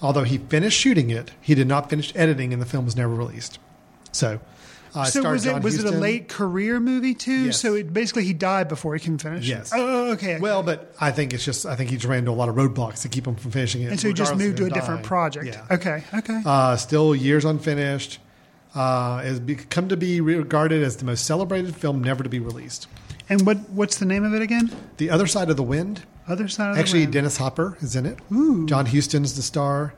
Although he finished shooting it, he did not finish editing, and the film was never released. So, uh, so was it was it a late career movie too? Yes. So it basically he died before he can finish. Yes. Oh, okay. Well, but I think it's just I think he just ran into a lot of roadblocks to keep him from finishing it. and so he just moved to a him different project. Yeah. Okay. Okay. Uh, still years unfinished. Uh, has become to be regarded as the most celebrated film never to be released. and what what's the name of it again? The Other Side of the Wind. Other side of Actually, the wind. Dennis Hopper is in it. Ooh. John Huston's the star.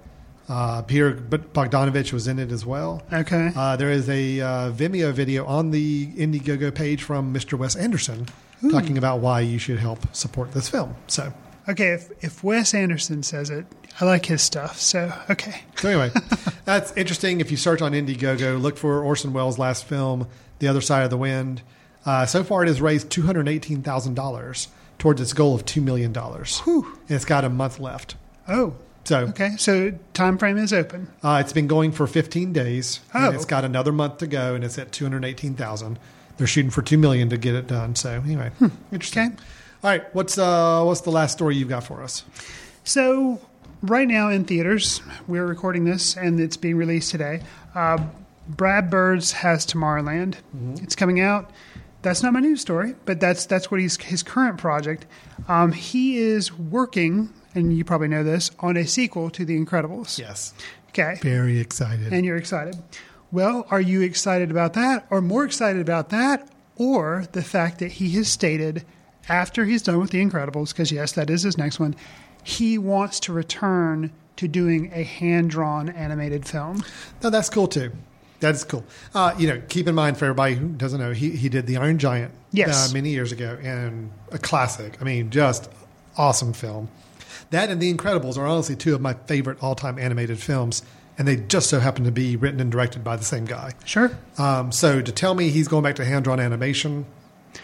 Uh, Peter Bogdanovich was in it as well. Okay. Uh, there is a uh, Vimeo video on the Indiegogo page from Mr. Wes Anderson Ooh. talking about why you should help support this film. So, Okay. If if Wes Anderson says it, I like his stuff. So okay. so anyway, that's interesting. If you search on Indiegogo, look for Orson Welles' last film, The Other Side of the Wind. Uh, so far, it has raised two hundred eighteen thousand dollars towards its goal of two million dollars. And it's got a month left. Oh. So Okay. So time frame is open. Uh, it's been going for 15 days. Oh. And it's got another month to go, and it's at 218,000. They're shooting for two million to get it done. So anyway, interesting. Okay. All right, what's uh, what's the last story you've got for us? So, right now in theaters, we're recording this and it's being released today. Uh, Brad Bird's has Tomorrowland. It's coming out. That's not my news story, but that's that's what he's his current project. Um, he is working and you probably know this, on a sequel to The Incredibles. Yes. Okay. Very excited. And you're excited. Well, are you excited about that, or more excited about that, or the fact that he has stated after he's done with The Incredibles, because yes, that is his next one, he wants to return to doing a hand drawn animated film? No, that's cool too. That is cool. Uh, you know, keep in mind for everybody who doesn't know, he, he did The Iron Giant Yes. uh, many years ago and a classic. I mean, just awesome film. That and The Incredibles are honestly two of my favorite all time animated films, and they just so happen to be written and directed by the same guy. Sure. Um, so to tell me he's going back to hand drawn animation,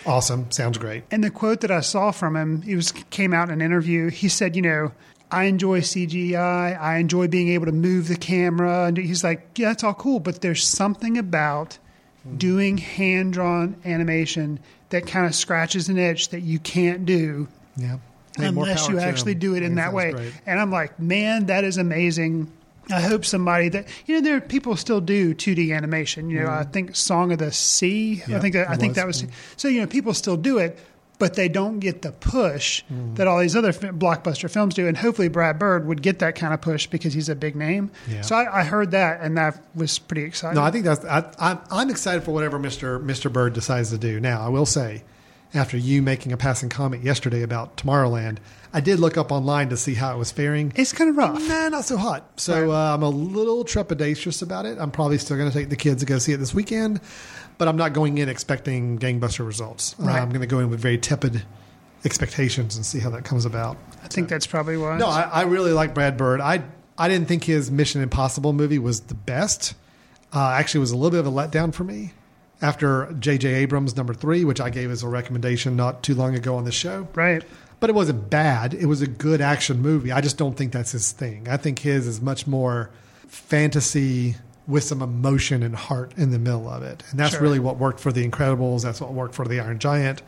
awesome. Sounds great. And the quote that I saw from him, he was came out in an interview. He said, "You know, I enjoy CGI. I enjoy being able to move the camera." And he's like, "Yeah, that's all cool, but there's something about doing hand drawn animation that kind of scratches an itch that you can't do Yeah. Hey, unless you actually him. do it in that way." great. And I'm like, "Man, that is amazing." I hope somebody that you know there are people still do 2D animation. You know, I think Song of the Sea. I think that I think was. that was so. You know, people still do it, but they don't get the push Mm. that all these other blockbuster films do. And hopefully, Brad Bird would get that kind of push because he's a big name. Yeah. So I, I heard that, and that was pretty exciting. No, I think that's. I, I'm, I'm excited for whatever Mister Mister Bird decides to do. Now, I will say, after you making a passing comment yesterday about Tomorrowland, I did look up online to see how it was faring. It's kind of rough. Nah, not so hot. So uh, I'm a little trepidatious about it. I'm probably still going to take the kids to go see it this weekend, but I'm not going in expecting gangbuster results. Uh, Right. I'm going to go in with very tepid expectations and see how that comes about. I think that's probably why. No, I, I really like Brad Bird. I I didn't think his Mission Impossible movie was the best. Uh, actually, it was a little bit of a letdown for me after J.J. Abrams' number three, which I gave as a recommendation not too long ago on the show. right. But it wasn't bad. It was a good action movie. I just don't think that's his thing. I think his is much more fantasy with some emotion and heart in the middle of it. And that's Sure. really what worked for The Incredibles. That's what worked for The Iron Giant.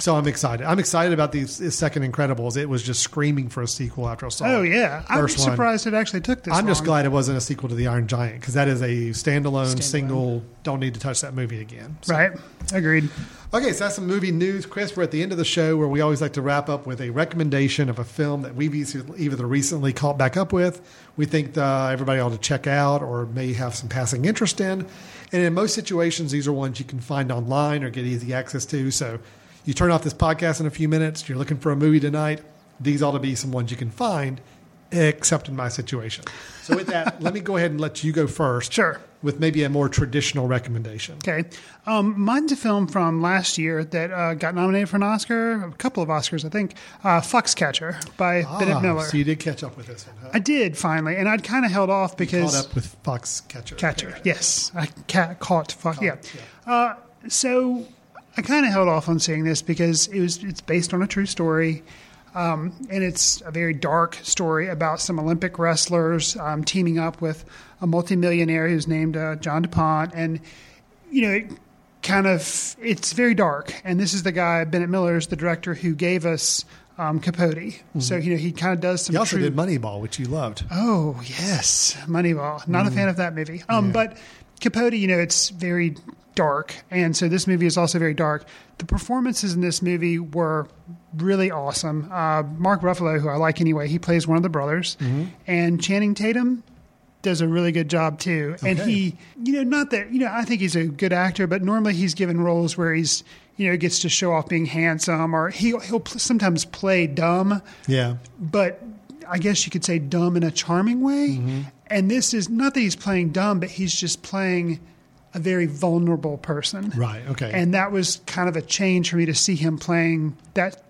So I'm excited. I'm excited about these this second Incredibles. It was just screaming for a sequel after I saw Oh it. yeah, I'm First one. surprised it actually took this. I'm just glad it wasn't a sequel to The Iron Giant because that is a standalone, Standalone. single. Don't need to touch that movie again. So- Right. Agreed. Okay, so that's some movie news, Chris. We're at the end of the show where we always like to wrap up with a recommendation of a film that we've either either recently caught back up with, we think uh, everybody ought to check out, or may have some passing interest in. And in most situations, these are ones you can find online or get easy access to. So you turn off this podcast in a few minutes, you're looking for a movie tonight, these ought to be some ones you can find, except in my situation. So with that, let me go ahead and let you go first. Sure. With maybe a more traditional recommendation. Okay. Um, mine's a film from last year that uh, got nominated for an Oscar, a couple of Oscars, I think. Uh, Foxcatcher by Bennett Ah, Miller. So you did catch up with this one, huh? I did finally, and I'd kind of held off because caught up with Foxcatcher. Catcher. Yes, I ca- caught Fox. Yeah. Uh, so I kind of held off on seeing this because it was it's based on a true story. Um, and it's a very dark story about some Olympic wrestlers um, teaming up with a multimillionaire who's named uh, John DuPont. And, you know, it kind of, it's very dark. And this is the guy, Bennett Miller, is the director who gave us um, Capote. So, you know, he kind of does some He also true- did Moneyball, which you loved. Oh yes, Moneyball. Not a fan of that movie. Um, but Capote, you know, it's very dark, and so this movie is also very dark. The performances in this movie were really awesome. Uh, Mark Ruffalo, who I like anyway, he plays one of the brothers, and Channing Tatum does a really good job too. And he, you know, not that you know, I think he's a good actor, but normally he's given roles where he's you know gets to show off being handsome, or he he'll sometimes play dumb Yeah. but I guess you could say dumb in a charming way. And this is not that he's playing dumb, but he's just playing a very vulnerable person. Right. Okay. And that was kind of a change for me to see him playing that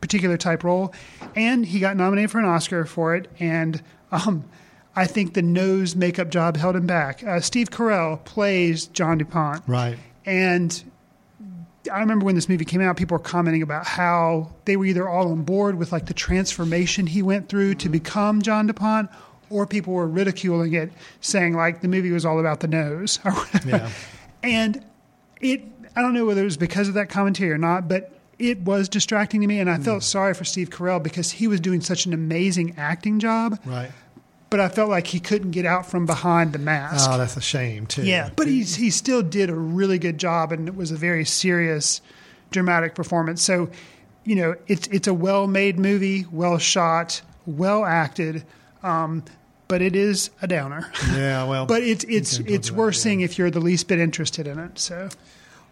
particular type role. And he got nominated for an Oscar for it. And um, I think the nose makeup job held him back. Uh, Steve Carell plays John DuPont. right. And I remember when this movie came out, people were commenting about how they were either all on board with like the transformation he went through to become John DuPont, or people were ridiculing it, saying like the movie was all about the nose. Yeah. And it, I don't know whether it was because of that commentary or not, but it was distracting to me. And I felt mm. sorry for Steve Carell because he was doing such an amazing acting job, Right. but I felt like he couldn't get out from behind the mask. Oh, that's a shame too. Yeah, but he's he still did a really good job, and it was a very serious, dramatic performance. So, you know, it's it's a well made movie, well shot, well acted, um, but it is a downer. Yeah, well, but it's it's it's worth seeing if you're the least bit interested in it. So,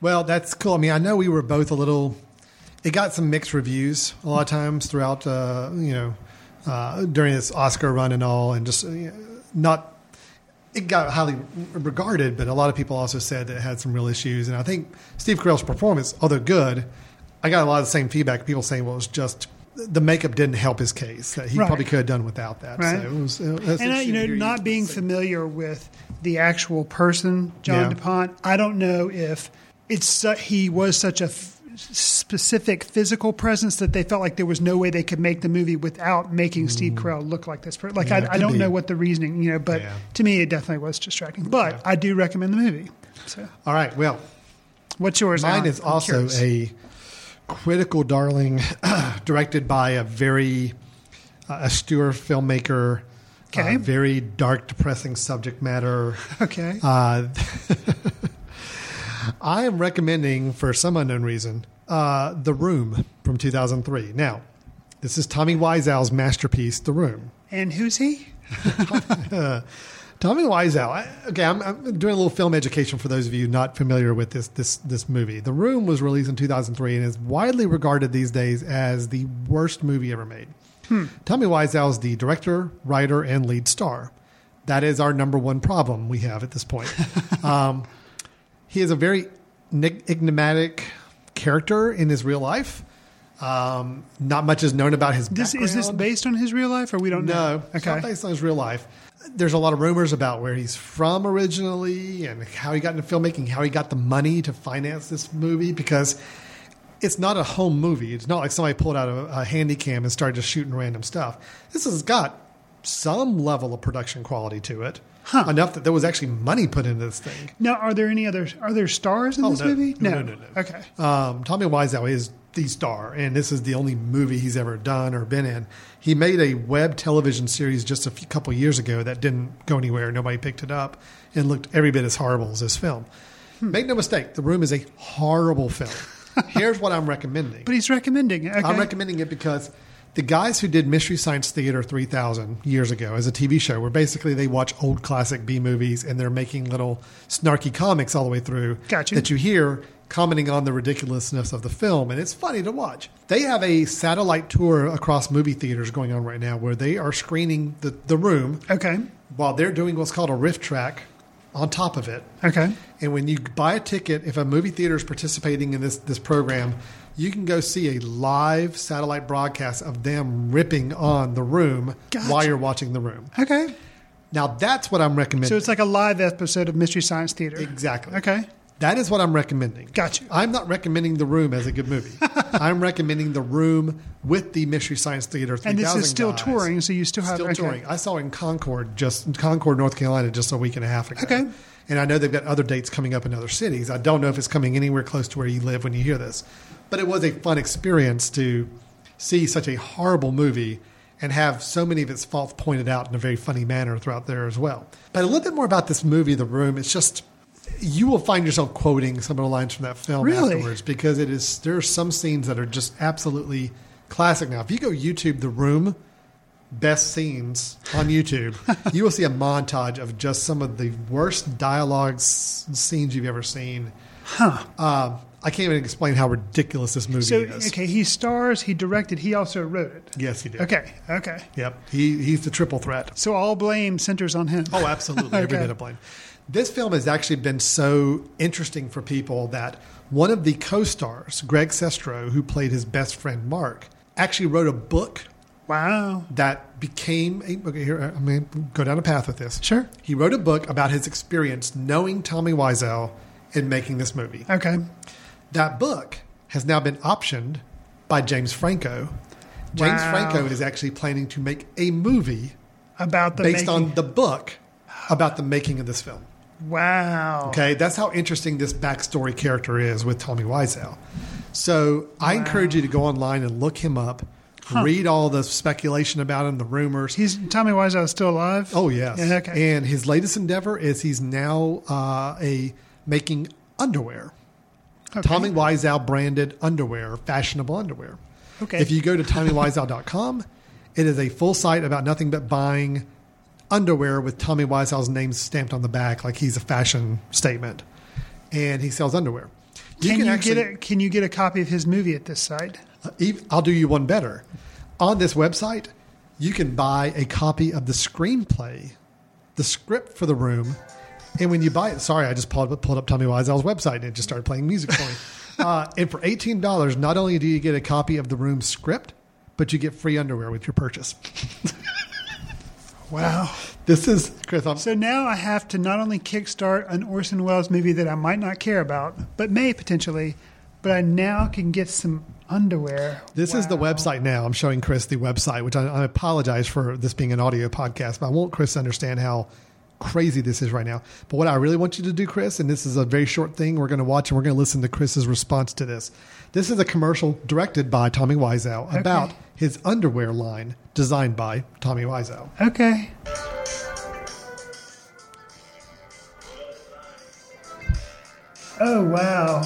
Well, that's cool. I mean, I know we were both a little. It got some mixed reviews a lot of times throughout, uh, you know, uh, during this Oscar run and all, and just uh, not. It got highly regarded, but a lot of people also said that it had some real issues. And I think Steve Carell's performance, although good, I got a lot of the same feedback. People saying, "Well, it was just the makeup didn't help his case. That he Right. probably could have done without that." Right. So it was, it was and uh, you know, interesting to hear not being familiar with the actual person, John Yeah. DuPont, I don't know if it's su- he was such a f- specific physical presence that they felt like there was no way they could make the movie without making Steve Carell look like this. Like Mm. Yeah, I, I don't be. know what the reasoning, you know, but Yeah. to me it definitely was distracting. But I do recommend the movie. So, All right. Well, what's yours? Mine Alan? is I'm also curious. a critical darling, directed by a very uh, austere filmmaker. Okay. Uh, very dark, depressing subject matter. Okay. Uh, I am recommending, for some unknown reason, uh, The Room from 2003. Now, this is Tommy Wiseau's masterpiece, The Room. and who's he? Tommy Wiseau. I, okay, I'm, I'm doing a little film education for those of you not familiar with this this this movie. The Room was released in 2003 and is widely regarded these days as the worst movie ever made. Hmm. Tommy Wiseau is the director, writer, and lead star. That is our number one problem we have at this point. um, he is a very nig- enigmatic character in his real life. Um, not much is known about his This is this based on his real life, or we don't know? No, it's not based on his real life. There's a lot of rumors about where he's from originally and how he got into filmmaking, how he got the money to finance this movie because it's not a home movie. It's not like somebody pulled out a, a handy cam and started just shooting random stuff. This has got some level of production quality to it. Enough that there was actually money put into this thing. Now, are there any other? Are there stars in Oh, this no. movie? No, no, no, no. Okay. Um, Tommy Wiseau is the star, and this is the only movie he's ever done or been in. He made a web television series just a few, couple years ago that didn't go anywhere. Nobody picked it up and looked every bit as horrible as this film. Hmm. Make no mistake, The Room is a horrible film. Here's what I'm recommending. But he's recommending it. Okay. I'm recommending it because the guys who did Mystery Science Theater 3000 years ago as a TV show, where basically they watch old classic B movies and they're making little snarky comics all the way through Gotcha. that you hear commenting on the ridiculousness of the film, and it's funny to watch. They have a satellite tour across movie theaters going on right now where they are screening the, the room Okay. while they're doing what's called a riff track on top of it. Okay. And when you buy a ticket, if a movie theater is participating in this this program, you can go see a live satellite broadcast of them ripping on the room Gotcha. while you're watching the room. Okay. Now that's what I'm recommending. So it's like a live episode of Mystery Science Theater. exactly. Okay. That is what I'm recommending. Gotcha. I'm not recommending The Room as a good movie. I'm recommending The Room with the Mystery Science Theater 3000 And this is still guys. touring, so you still have Still okay. touring. I saw it in Concord, just Concord, North Carolina, just a week and a half ago. Okay. And I know they've got other dates coming up in other cities. I don't know if it's coming anywhere close to where you live when you hear this, but it was a fun experience to see such a horrible movie and have so many of its faults pointed out in a very funny manner throughout there as well. But a little bit more about this movie, The Room. It's just you will find yourself quoting some of the lines from that film Really? afterwards because it is there are some scenes that are just absolutely classic. Now, if you go YouTube The Room best scenes on YouTube, you will see a montage of just some of the worst dialogue s- scenes you've ever seen. Huh. Um, I can't even explain how ridiculous this movie So is. okay, he stars, he directed, he also wrote it. Yes, he did. Okay. Okay. Yep, he he's the triple threat. So all blame centers on him. Oh, absolutely. Every bit of blame. This film has actually been so interesting for people that one of the co stars, Greg Sestero, who played his best friend Mark, actually wrote a book. Wow. That became a. Okay, here, uh, I'm going to go down a path with this. Sure. He wrote a book about his experience knowing Tommy Wiseau in making this movie. Okay. That book has now been optioned by James Franco. James Wow. Franco is actually planning to make a movie About the based making- on the book about the making of this film. Wow. Okay, that's how interesting this backstory character is with Tommy Wiseau. So I encourage you to go online and look him up, Huh. read all the speculation about him, the rumors. He's Tommy Wiseau is still alive. Oh yes, Yeah, okay. and his latest endeavor is he's now uh, a making underwear. Okay. Tommy Wiseau branded underwear, fashionable underwear. Okay. If you go to TommyWiseau.com It is a full site about nothing but buying underwear with Tommy Wiseau's name stamped on the back, like he's a fashion statement, and he sells underwear. Can you, actually- get a Can you get a copy of his movie at this site? Uh, I'll do you one better. On this website, you can buy a copy of the screenplay, the script for the room, and when you buy it, sorry, I just pulled up, pulled up Tommy Wiseau's website and it just started playing music for me. uh, and for eighteen dollars, not only do you get a copy of the room script, but you get free underwear with your purchase. Wow. This is Chris. I'm, So now I have to not only kickstart an Orson Welles movie that I might not care about, but may potentially, but I now can get some underwear. This is the website now. I'm showing Chris the website, which I, I apologize for this being an audio podcast, but I want Chris to understand how crazy this is right now. But what I really want you to do, Chris, and this is a very short thing we're going to watch and we're going to listen to Chris's response to this. This is a commercial directed by Tommy Wiseau Okay. about his underwear line designed by Tommy Wiseau. Okay. Oh wow.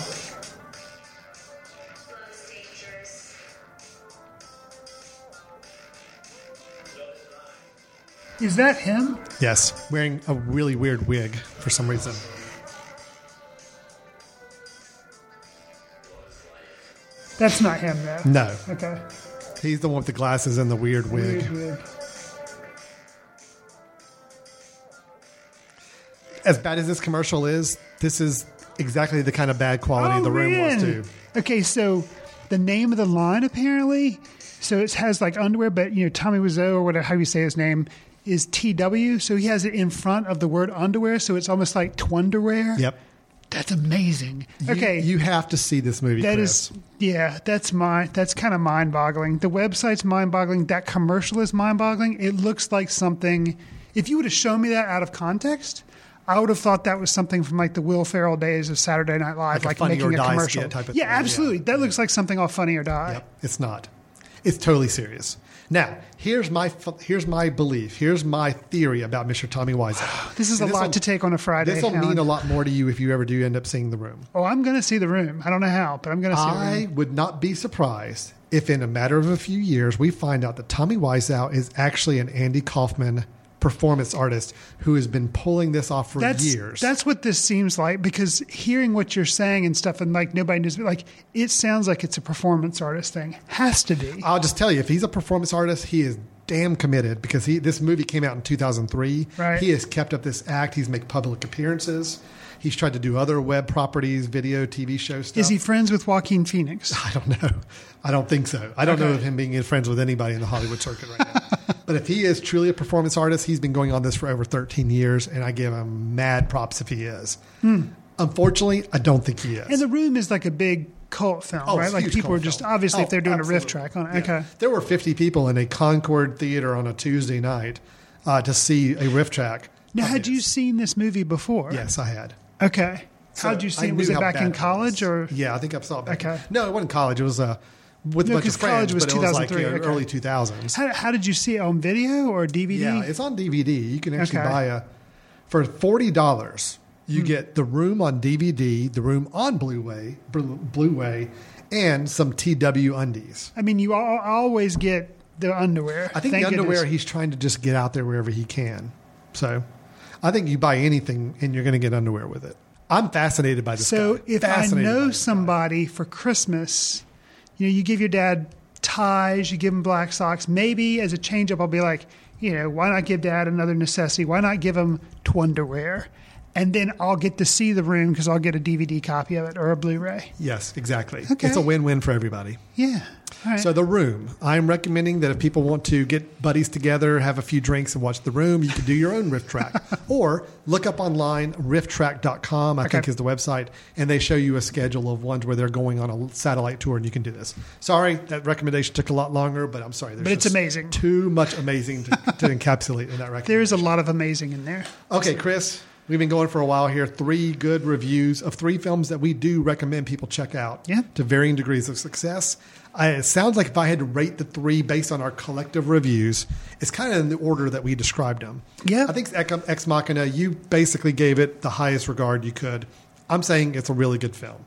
Is that him? Yes, wearing a really weird wig for some reason. That's not him, though. No. Okay. He's the one with the glasses and the weird wig. Weird wig. As bad as this commercial is, this is exactly the kind of bad quality oh, the room was man. too. Okay, so the name of the line apparently, so it has like underwear, but you know Tommy Wiseau or whatever how you say his name is TW, so he has it in front of the word underwear, so it's almost like twunderwear. Yep. That's amazing. You- okay, You, have to see this movie, that Chris. is yeah, that's my that's kind of mind boggling. The website's mind boggling. That commercial is mind boggling. It looks like something. If you would have shown me that out of context. I would have thought that was something from like the Will Ferrell days of Saturday Night Live, Like a like, or making a commercial. type of yeah, thing, yeah. absolutely. That looks like something off Funny or Die. Yep, it's not. It's totally serious. Now, here's my here's my belief. Here's my theory about Mr. Tommy Wiseau. This is And a lot to take on a Friday. This will mean a lot more to you if you ever do end up seeing the room. Oh, I'm going to see the room. I don't know how, but I'm going to see the I would not be surprised if, in a matter of a few years, we find out that Tommy Wiseau is actually an Andy Kaufman performance artist who has been pulling this off for That's years. that's what this seems like because hearing what you're saying and stuff and like nobody knows like it sounds like it's a performance artist thing. Has to be. I'll just tell you, if he's a performance artist, he is damn committed because he this movie came out in 2003. Right. He has kept up this act. He's made public appearances. He's tried to do other web properties, video, TV show stuff. Is he friends with Joaquin Phoenix? I don't know. I don't think so. I don't know of him being friends with anybody in the Hollywood circuit right now. but if he is truly a performance artist, he's been going on this for over 13 years, and I give him mad props if he is. Hmm. Unfortunately, I don't think he is. And the room is like a big cult film, Oh, right? Like people are just film. obviously Oh, if they're doing a riff track on it. Yeah. Okay. There were 50 people in a Concord theater on a Tuesday night uh, to see a riff track. Now, had you seen this movie before? Yes, I had. Okay. So How did you see I it? Was it back in college or? Yeah, I think I saw it back. Okay. No, it wasn't college. It was uh, with a No, bunch 'cause of friends, college was but it was like 2003, you okay. early 2000s. How, how did you see it on video or DVD? Yeah, it's on DVD. You can actually Okay. buy a for forty dollars. You Hmm. get the room on DVD, the room on Blu-ray, Blu- Blu-ray, and some TW undies. I mean, you al- always get the underwear. I think Thank the underwear goodness. he's trying to just get out there wherever he can. So, I think you buy anything and you're going to get underwear with it. I'm fascinated by this. So guy. if I Fascinated by know somebody for Christmas, you know, you give your dad ties, you give him black socks. Maybe as a change up, I'll be like, you know, why not give dad another necessity? Why not give him twunderwear? And then I'll get to see the room because I'll get a DVD copy of it or a Blu-ray. yes, exactly. Okay. It's a win-win for everybody. Yeah. Right. So the room. I'm recommending that if people want to get buddies together, have a few drinks, and watch the room, you can do your own riff track, or look up online rifftrax.com. I Okay. think is the website, and they show you a schedule of ones where they're going on a satellite tour, and you can do this. Sorry, that recommendation took a lot longer, but I'm sorry. But it's amazing. Too much amazing to, to encapsulate in that recommendation. There's a lot of amazing in there. Okay, Chris, we've been going for a while here. Three good reviews of three films that we do recommend people check out Yeah. to varying degrees of success. I, it sounds like if I had to rate the three based on our collective reviews, it's kind of in the order that we described them. Yeah. I think Ex, Ex Machina, you basically gave it the highest regard you could. I'm saying it's a really good film.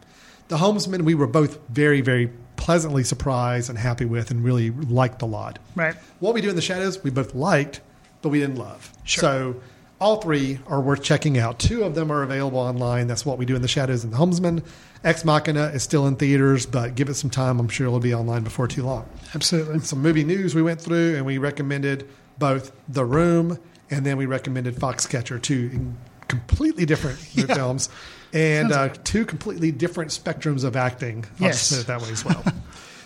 The Homesman, we were both very, very pleasantly surprised and happy with and really liked a lot. Right. What we do in the shadows, we both liked, but we didn't love. Sure. So all three are worth checking out. Two of them are available online. That's what we do in the shadows and the Homesman. Ex Machina is still in theaters, but give it some time. I'm sure it'll be online before too long. Absolutely. Some movie news we went through, and we recommended both The Room and then we recommended Foxcatcher, two completely different Yeah. films and uh, two completely different spectrums of acting. I'll Yes. just put it that way as well.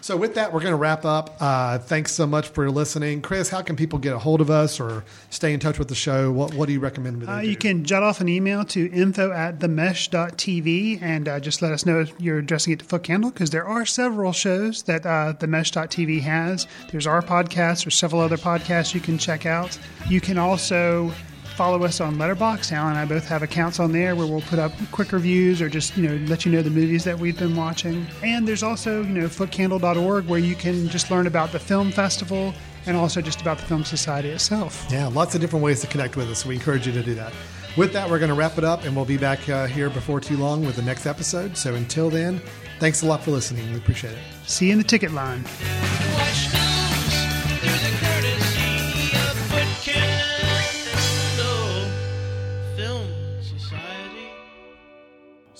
so with that, we're going to wrap up. Uh, thanks so much for listening, Chris. How can people get a hold of us or stay in touch with the show? What What do you recommend? Uh, do? you can jot off an email to info at themesh.tv and uh, just let us know if you're addressing it to Footcandle because there are several shows that uh, themesh.tv has. There's our podcast, there's several other podcasts you can check out. You can also follow us on Letterboxd. Alan and I both have accounts on there where we'll put up quick reviews or just, you know, let you know the movies that we've been watching. And there's also, you know, footcandle.org where you can just learn about the film festival and also just about the Film Society itself. Yeah, lots of different ways to connect with us. We encourage you to do that. With that, we're going to wrap it up, and we'll be back uh, here before too long with the next episode. So until then, thanks a lot for listening. We appreciate it. See you in the ticket line.